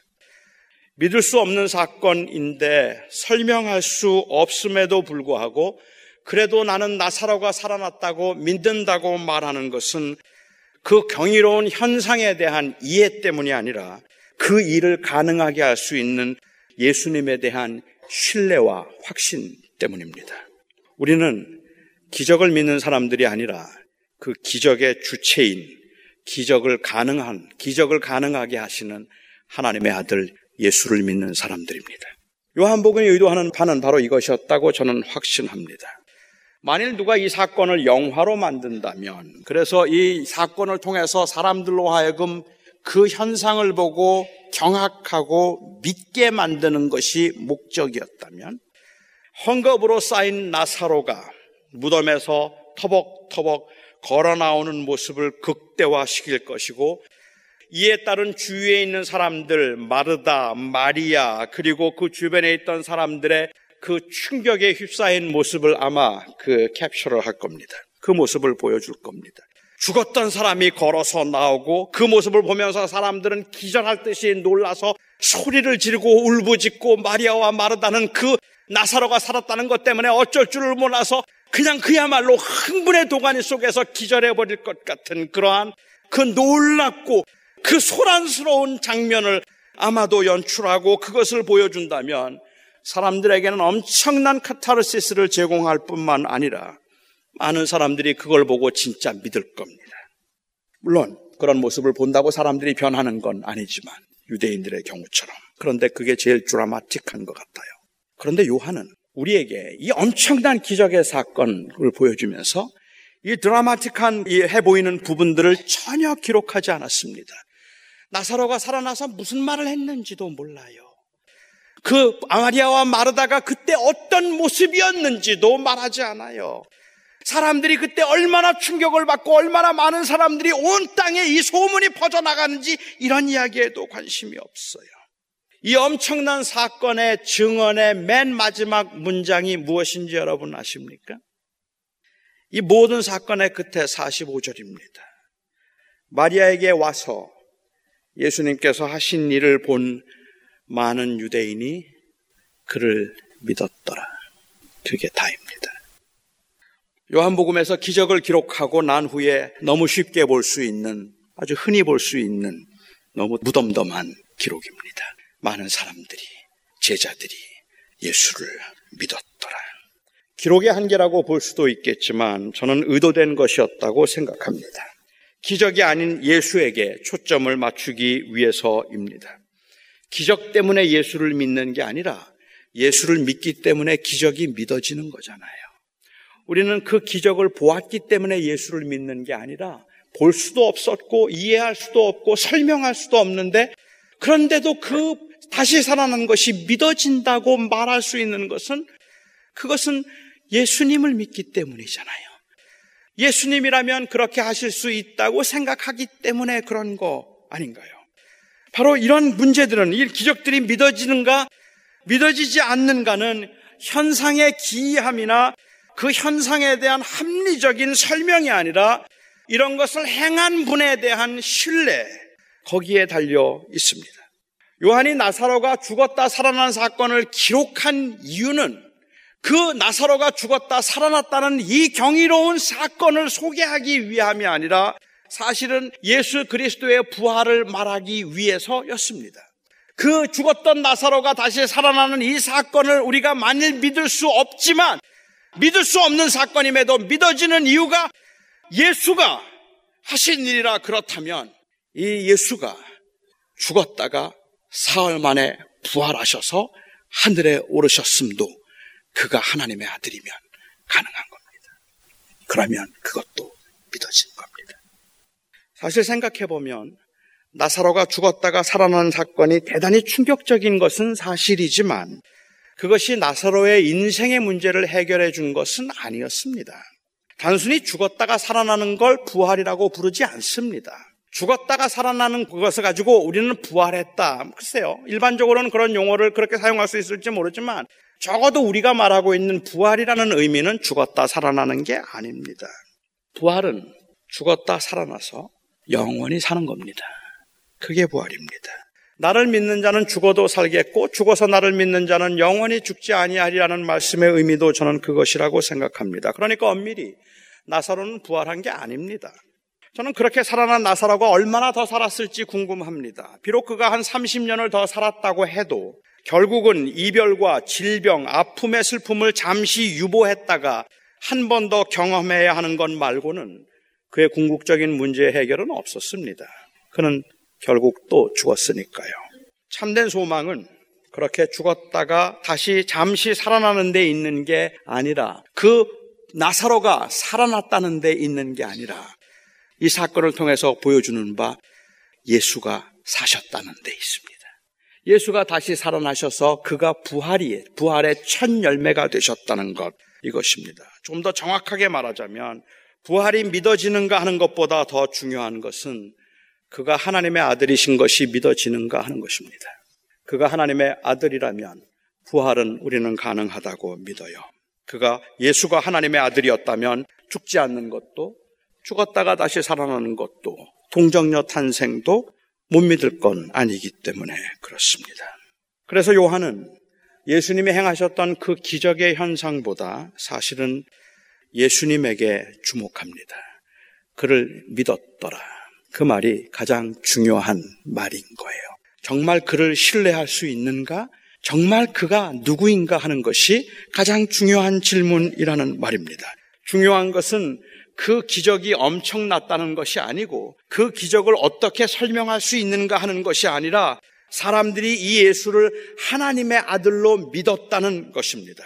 믿을 수 없는 사건인데 설명할 수 없음에도 불구하고 그래도 나는 나사로가 살아났다고 믿는다고 말하는 것은 그 경이로운 현상에 대한 이해 때문이 아니라 그 일을 가능하게 할 수 있는 예수님에 대한 신뢰와 확신 때문입니다. 우리는 기적을 믿는 사람들이 아니라 그 기적의 주체인 기적을 가능한 기적을 가능하게 하시는 하나님의 아들 예수를 믿는 사람들입니다. 요한복음이 의도하는 바는 바로 이것이었다고 저는 확신합니다. 만일 누가 이 사건을 영화로 만든다면, 그래서 이 사건을 통해서 사람들로 하여금 그 현상을 보고 경악하고 믿게 만드는 것이 목적이었다면 헝겊으로 쌓인 나사로가 무덤에서 터벅터벅 걸어 나오는 모습을 극대화시킬 것이고 이에 따른 주위에 있는 사람들 마르다, 마리아 그리고 그 주변에 있던 사람들의 그 충격에 휩싸인 모습을 아마 그 캡처를 할 겁니다. 그 모습을 보여줄 겁니다. 죽었던 사람이 걸어서 나오고 그 모습을 보면서 사람들은 기절할 듯이 놀라서 소리를 지르고 울부짖고 마리아와 마르다는 그 나사로가 살았다는 것 때문에 어쩔 줄을 몰라서 그냥 그야말로 흥분의 도가니 속에서 기절해 버릴 것 같은 그러한 그 놀랍고 그 소란스러운 장면을 아마도 연출하고 그것을 보여준다면 사람들에게는 엄청난 카타르시스를 제공할 뿐만 아니라 많은 사람들이 그걸 보고 진짜 믿을 겁니다. 물론 그런 모습을 본다고 사람들이 변하는 건 아니지만 유대인들의 경우처럼 그런데 그게 제일 드라마틱한 것 같아요. 그런데 요한은 우리에게 이 엄청난 기적의 사건을 보여주면서 이 드라마틱한 해 보이는 부분들을 전혀 기록하지 않았습니다. 나사로가 살아나서 무슨 말을 했는지도 몰라요. 그 아마리아와 마르다가 그때 어떤 모습이었는지도 말하지 않아요. 사람들이 그때 얼마나 충격을 받고 얼마나 많은 사람들이 온 땅에 이 소문이 퍼져나가는지 이런 이야기에도 관심이 없어요. 이 엄청난 사건의 증언의 맨 마지막 문장이 무엇인지 여러분 아십니까? 이 모든 사건의 끝에 45절입니다. 마리아에게 와서 예수님께서 하신 일을 본 많은 유대인이 그를 믿었더라. 그게 다입니다. 요한복음에서 기적을 기록하고 난 후에 너무 쉽게 볼 수 있는 아주 흔히 볼 수 있는 너무 무덤덤한 기록입니다. 많은 사람들이 제자들이 예수를 믿었더라. 기록의 한계라고 볼 수도 있겠지만 저는 의도된 것이었다고 생각합니다. 기적이 아닌 예수에게 초점을 맞추기 위해서입니다. 기적 때문에 예수를 믿는 게 아니라 예수를 믿기 때문에 기적이 믿어지는 거잖아요. 우리는 그 기적을 보았기 때문에 예수를 믿는 게 아니라 볼 수도 없었고 이해할 수도 없고 설명할 수도 없는데 그런데도 그 다시 살아난 것이 믿어진다고 말할 수 있는 것은 그것은 예수님을 믿기 때문이잖아요. 예수님이라면 그렇게 하실 수 있다고 생각하기 때문에 그런 거 아닌가요? 바로 이런 문제들은 이 기적들이 믿어지는가 믿어지지 않는가는 현상의 기이함이나 그 현상에 대한 합리적인 설명이 아니라 이런 것을 행한 분에 대한 신뢰 거기에 달려 있습니다. 요한이 나사로가 죽었다 살아난 사건을 기록한 이유는 그 나사로가 죽었다 살아났다는 이 경이로운 사건을 소개하기 위함이 아니라 사실은 예수 그리스도의 부활을 말하기 위해서였습니다. 그 죽었던 나사로가 다시 살아나는 이 사건을 우리가 만일 믿을 수 없지만 믿을 수 없는 사건임에도 믿어지는 이유가 예수가 하신 일이라 그렇다면 이 예수가 죽었다가 사흘 만에 부활하셔서 하늘에 오르셨음도 그가 하나님의 아들이면 가능한 겁니다. 그러면 그것도 믿어진 겁니다. 사실 생각해 보면 나사로가 죽었다가 살아난 사건이 대단히 충격적인 것은 사실이지만 그것이 나사로의 인생의 문제를 해결해 준 것은 아니었습니다. 단순히 죽었다가 살아나는 걸 부활이라고 부르지 않습니다. 죽었다가 살아나는 그것을 가지고 우리는 부활했다. 글쎄요. 일반적으로는 그런 용어를 그렇게 사용할 수 있을지 모르지만 적어도 우리가 말하고 있는 부활이라는 의미는 죽었다 살아나는 게 아닙니다. 부활은 죽었다 살아나서 영원히 사는 겁니다. 그게 부활입니다. 나를 믿는 자는 죽어도 살겠고 죽어서 나를 믿는 자는 영원히 죽지 아니하리라는 말씀의 의미도 저는 그것이라고 생각합니다. 그러니까 엄밀히 나사로는 부활한 게 아닙니다. 저는 그렇게 살아난 나사로가 얼마나 더 살았을지 궁금합니다. 비록 그가 한 30년을 더 살았다고 해도 결국은 이별과 질병, 아픔의 슬픔을 잠시 유보했다가 한 번 더 경험해야 하는 것 말고는 그의 궁극적인 문제 해결은 없었습니다. 그는 결국 또 죽었으니까요. 참된 소망은 그렇게 죽었다가 다시 잠시 살아나는 데 있는 게 아니라 그 나사로가 살아났다는 데 있는 게 아니라 이 사건을 통해서 보여주는 바 예수가 사셨다는 데 있습니다. 예수가 다시 살아나셔서 그가 부활이, 부활의 첫 열매가 되셨다는 것, 이것입니다. 좀 더 정확하게 말하자면, 부활이 믿어지는가 하는 것보다 더 중요한 것은 그가 하나님의 아들이신 것이 믿어지는가 하는 것입니다. 그가 하나님의 아들이라면 부활은 우리는 가능하다고 믿어요. 그가 예수가 하나님의 아들이었다면 죽지 않는 것도 죽었다가 다시 살아나는 것도 동정녀 탄생도 못 믿을 건 아니기 때문에 그렇습니다. 그래서 요한은 예수님이 행하셨던 그 기적의 현상보다 사실은 예수님에게 주목합니다. 그를 믿었더라. 그 말이 가장 중요한 말인 거예요. 정말 그를 신뢰할 수 있는가? 정말 그가 누구인가 하는 것이 가장 중요한 질문이라는 말입니다. 중요한 것은 그 기적이 엄청났다는 것이 아니고 그 기적을 어떻게 설명할 수 있는가 하는 것이 아니라 사람들이 이 예수를 하나님의 아들로 믿었다는 것입니다.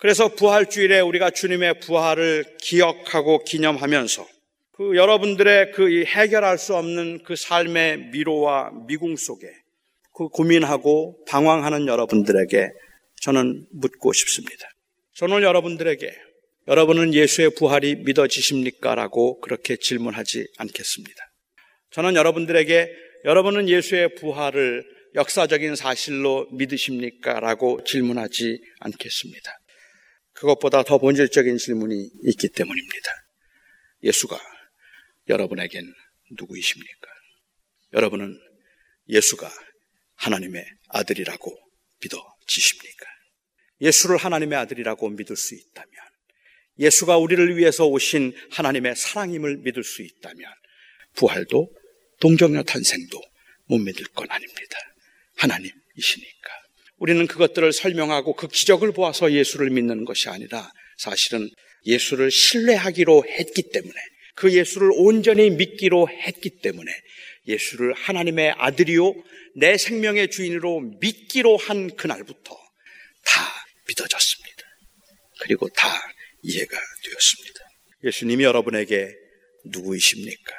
그래서 부활주일에 우리가 주님의 부활을 기억하고 기념하면서 그 여러분들의 그 해결할 수 없는 그 삶의 미로와 미궁 속에 그 고민하고 방황하는 여러분들에게 저는 묻고 싶습니다. 저는 여러분들에게 여러분은 예수의 부활이 믿어지십니까? 라고 그렇게 질문하지 않겠습니다. 저는 여러분들에게 여러분은 예수의 부활을 역사적인 사실로 믿으십니까? 라고 질문하지 않겠습니다. 그것보다 더 본질적인 질문이 있기 때문입니다. 예수가 여러분에겐 누구이십니까? 여러분은 예수가 하나님의 아들이라고 믿어지십니까? 예수를 하나님의 아들이라고 믿을 수 있다면, 예수가 우리를 위해서 오신 하나님의 사랑임을 믿을 수 있다면, 부활도 동정녀 탄생도 못 믿을 건 아닙니다. 하나님이시니까. 우리는 그것들을 설명하고 그 기적을 보아서 예수를 믿는 것이 아니라 사실은 예수를 신뢰하기로 했기 때문에 그 예수를 온전히 믿기로 했기 때문에 예수를 하나님의 아들이요 내 생명의 주인으로 믿기로 한 그날부터 다 믿어졌습니다. 그리고 다 이해가 되었습니다. 예수님이 여러분에게 누구이십니까?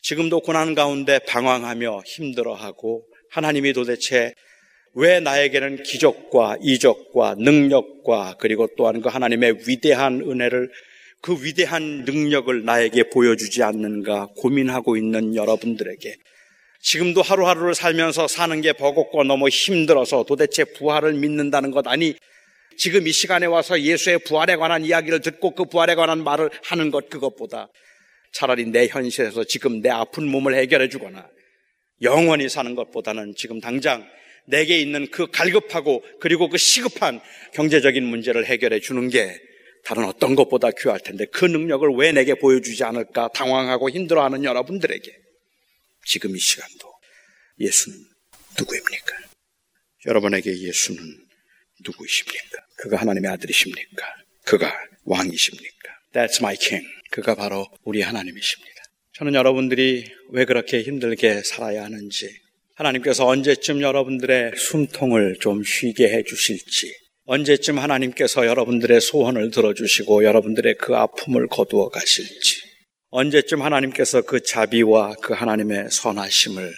지금도 고난 가운데 방황하며 힘들어하고 하나님이 도대체 왜 나에게는 기적과 이적과 능력과 그리고 또한 그 하나님의 위대한 은혜를 그 위대한 능력을 나에게 보여주지 않는가 고민하고 있는 여러분들에게 지금도 하루하루를 살면서 사는 게 버겁고 너무 힘들어서 도대체 부활을 믿는다는 것 아니 지금 이 시간에 와서 예수의 부활에 관한 이야기를 듣고 그 부활에 관한 말을 하는 것 그것보다 차라리 내 현실에서 지금 내 아픈 몸을 해결해 주거나 영원히 사는 것보다는 지금 당장 내게 있는 그 갈급하고 그리고 그 시급한 경제적인 문제를 해결해 주는 게 다른 어떤 것보다 귀할 텐데 그 능력을 왜 내게 보여주지 않을까 당황하고 힘들어하는 여러분들에게 지금 이 시간도 예수는 누구입니까? 여러분에게 예수는 누구이십니까? 그가 하나님의 아들이십니까? 그가 왕이십니까? That's my king. 그가 바로 우리 하나님이십니다. 저는 여러분들이 왜 그렇게 힘들게 살아야 하는지, 하나님께서 언제쯤 여러분들의 숨통을 좀 쉬게 해 주실지, 언제쯤 하나님께서 여러분들의 소원을 들어주시고 여러분들의 그 아픔을 거두어 가실지, 언제쯤 하나님께서 그 자비와 그 하나님의 선하심을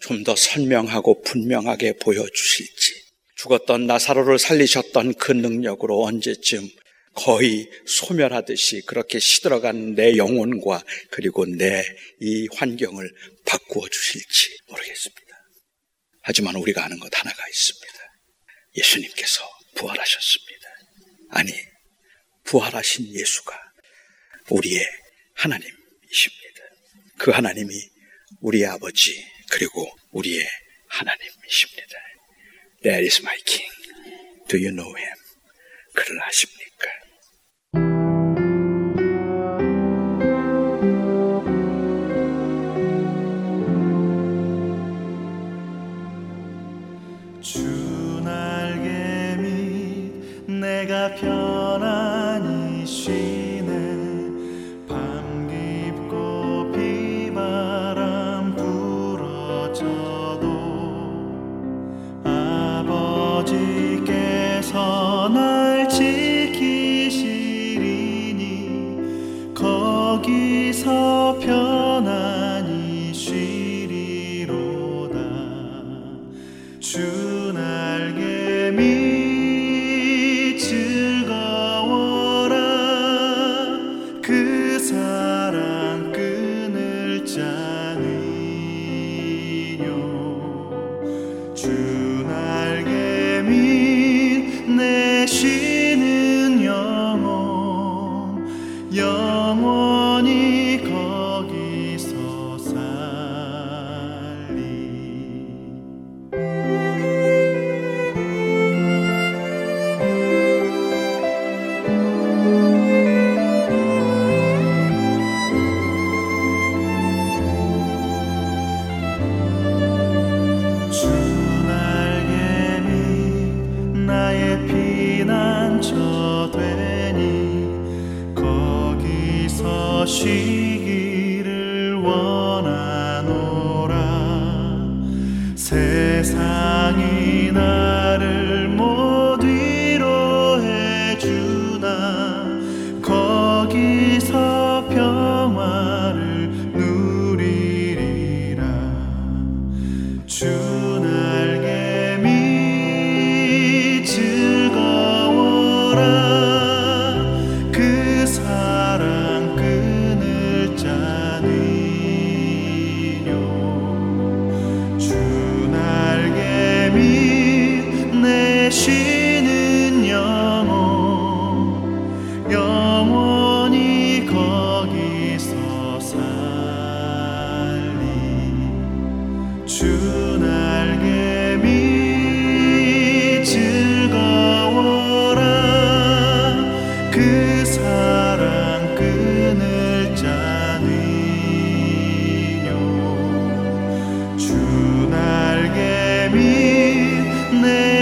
좀 더 선명하고 분명하게 보여주실지, 죽었던 나사로를 살리셨던 그 능력으로 언제쯤 거의 소멸하듯이 그렇게 시들어간 내 영혼과 그리고 내 이 환경을 바꾸어 주실지 모르겠습니다. 하지만 우리가 아는 것 하나가 있습니다. 예수님께서 부활하셨습니다. 아니, 부활하신 예수가 우리의 하나님이십니다. 그 하나님이 우리의 아버지 그리고 우리의 하나님이십니다. That is my king. Do you know him? 그를 아십니까? 내가 편안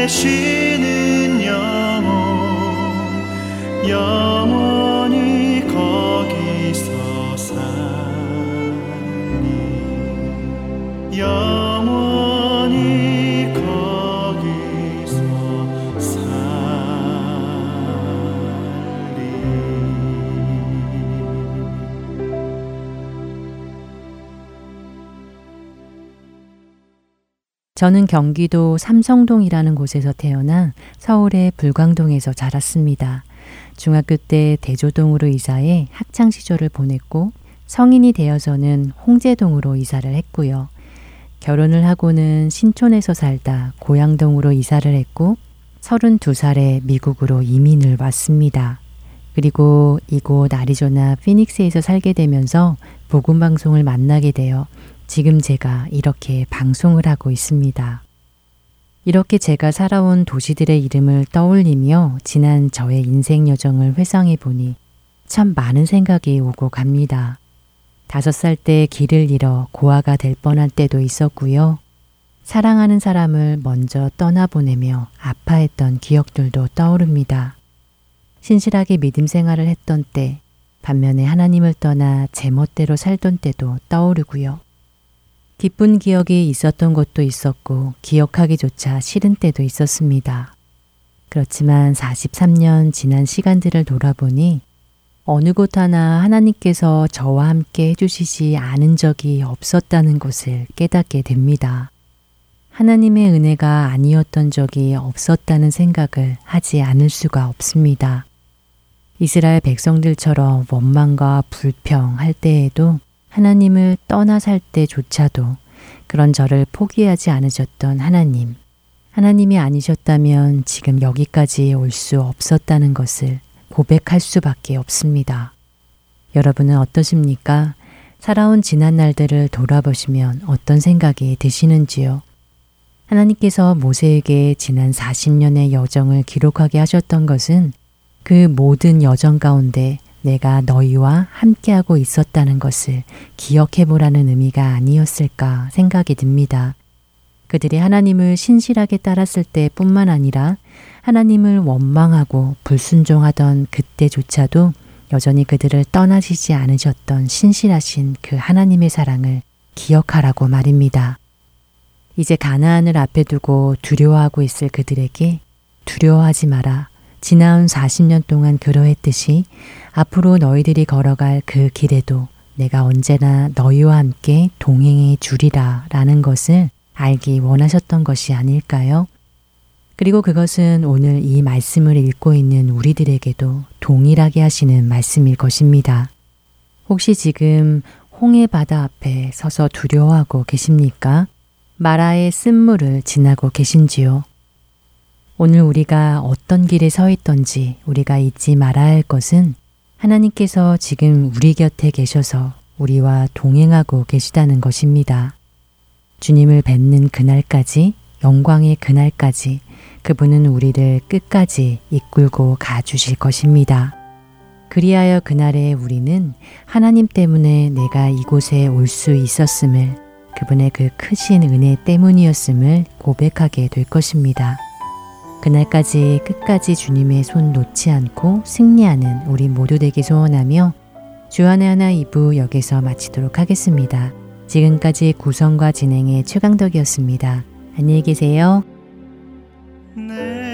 내쉬는 영혼. 저는 경기도 삼성동이라는 곳에서 태어나 서울의 불광동에서 자랐습니다. 중학교 때 대조동으로 이사해 학창 시절을 보냈고 성인이 되어서는 홍제동으로 이사를 했고요. 결혼을 하고는 신촌에서 살다 고양동으로 이사를 했고 32살에 미국으로 이민을 왔습니다. 그리고 이곳 아리조나 피닉스에서 살게 되면서 복음 방송을 만나게 되어 지금 제가 이렇게 방송을 하고 있습니다. 이렇게 제가 살아온 도시들의 이름을 떠올리며 지난 저의 인생 여정을 회상해 보니 참 많은 생각이 오고 갑니다. 다섯 살 때 길을 잃어 고아가 될 뻔한 때도 있었고요. 사랑하는 사람을 먼저 떠나보내며 아파했던 기억들도 떠오릅니다. 신실하게 믿음 생활을 했던 때, 반면에 하나님을 떠나 제멋대로 살던 때도 떠오르고요. 기쁜 기억이 있었던 것도 있었고 기억하기조차 싫은 때도 있었습니다. 그렇지만 43년 지난 시간들을 돌아보니 어느 곳 하나 하나님께서 저와 함께 해주시지 않은 적이 없었다는 것을 깨닫게 됩니다. 하나님의 은혜가 아니었던 적이 없었다는 생각을 하지 않을 수가 없습니다. 이스라엘 백성들처럼 원망과 불평할 때에도 하나님을 떠나 살 때조차도 그런 저를 포기하지 않으셨던 하나님. 하나님이 아니셨다면 지금 여기까지 올 수 없었다는 것을 고백할 수밖에 없습니다. 여러분은 어떠십니까? 살아온 지난 날들을 돌아보시면 어떤 생각이 드시는지요? 하나님께서 모세에게 지난 40년의 여정을 기록하게 하셨던 것은 그 모든 여정 가운데 내가 너희와 함께하고 있었다는 것을 기억해 보라는 의미가 아니었을까 생각이 듭니다. 그들이 하나님을 신실하게 따랐을 때 뿐만 아니라 하나님을 원망하고 불순종하던 그때조차도 여전히 그들을 떠나시지 않으셨던 신실하신 그 하나님의 사랑을 기억하라고 말입니다. 이제 가나안을 앞에 두고 두려워하고 있을 그들에게 두려워하지 마라. 지나온 40년 동안 그러했듯이 앞으로 너희들이 걸어갈 그 길에도 내가 언제나 너희와 함께 동행해 주리라 라는 것을 알기 원하셨던 것이 아닐까요? 그리고 그것은 오늘 이 말씀을 읽고 있는 우리들에게도 동일하게 하시는 말씀일 것입니다. 혹시 지금 홍해 바다 앞에 서서 두려워하고 계십니까? 마라의 쓴물을 지나고 계신지요? 오늘 우리가 어떤 길에 서 있던지 우리가 잊지 말아야 할 것은 하나님께서 지금 우리 곁에 계셔서 우리와 동행하고 계시다는 것입니다. 주님을 뵙는 그날까지, 영광의 그날까지 그분은 우리를 끝까지 이끌고 가주실 것입니다. 그리하여 그날에 우리는 하나님 때문에 내가 이곳에 올 수 있었음을 그분의 그 크신 은혜 때문이었음을 고백하게 될 것입니다. 그날까지 끝까지 주님의 손 놓지 않고 승리하는 우리 모두 되기 소원하며 주안의 하나 2부 여기서 마치도록 하겠습니다. 지금까지 구성과 진행의 최강덕이었습니다. 안녕히 계세요. 우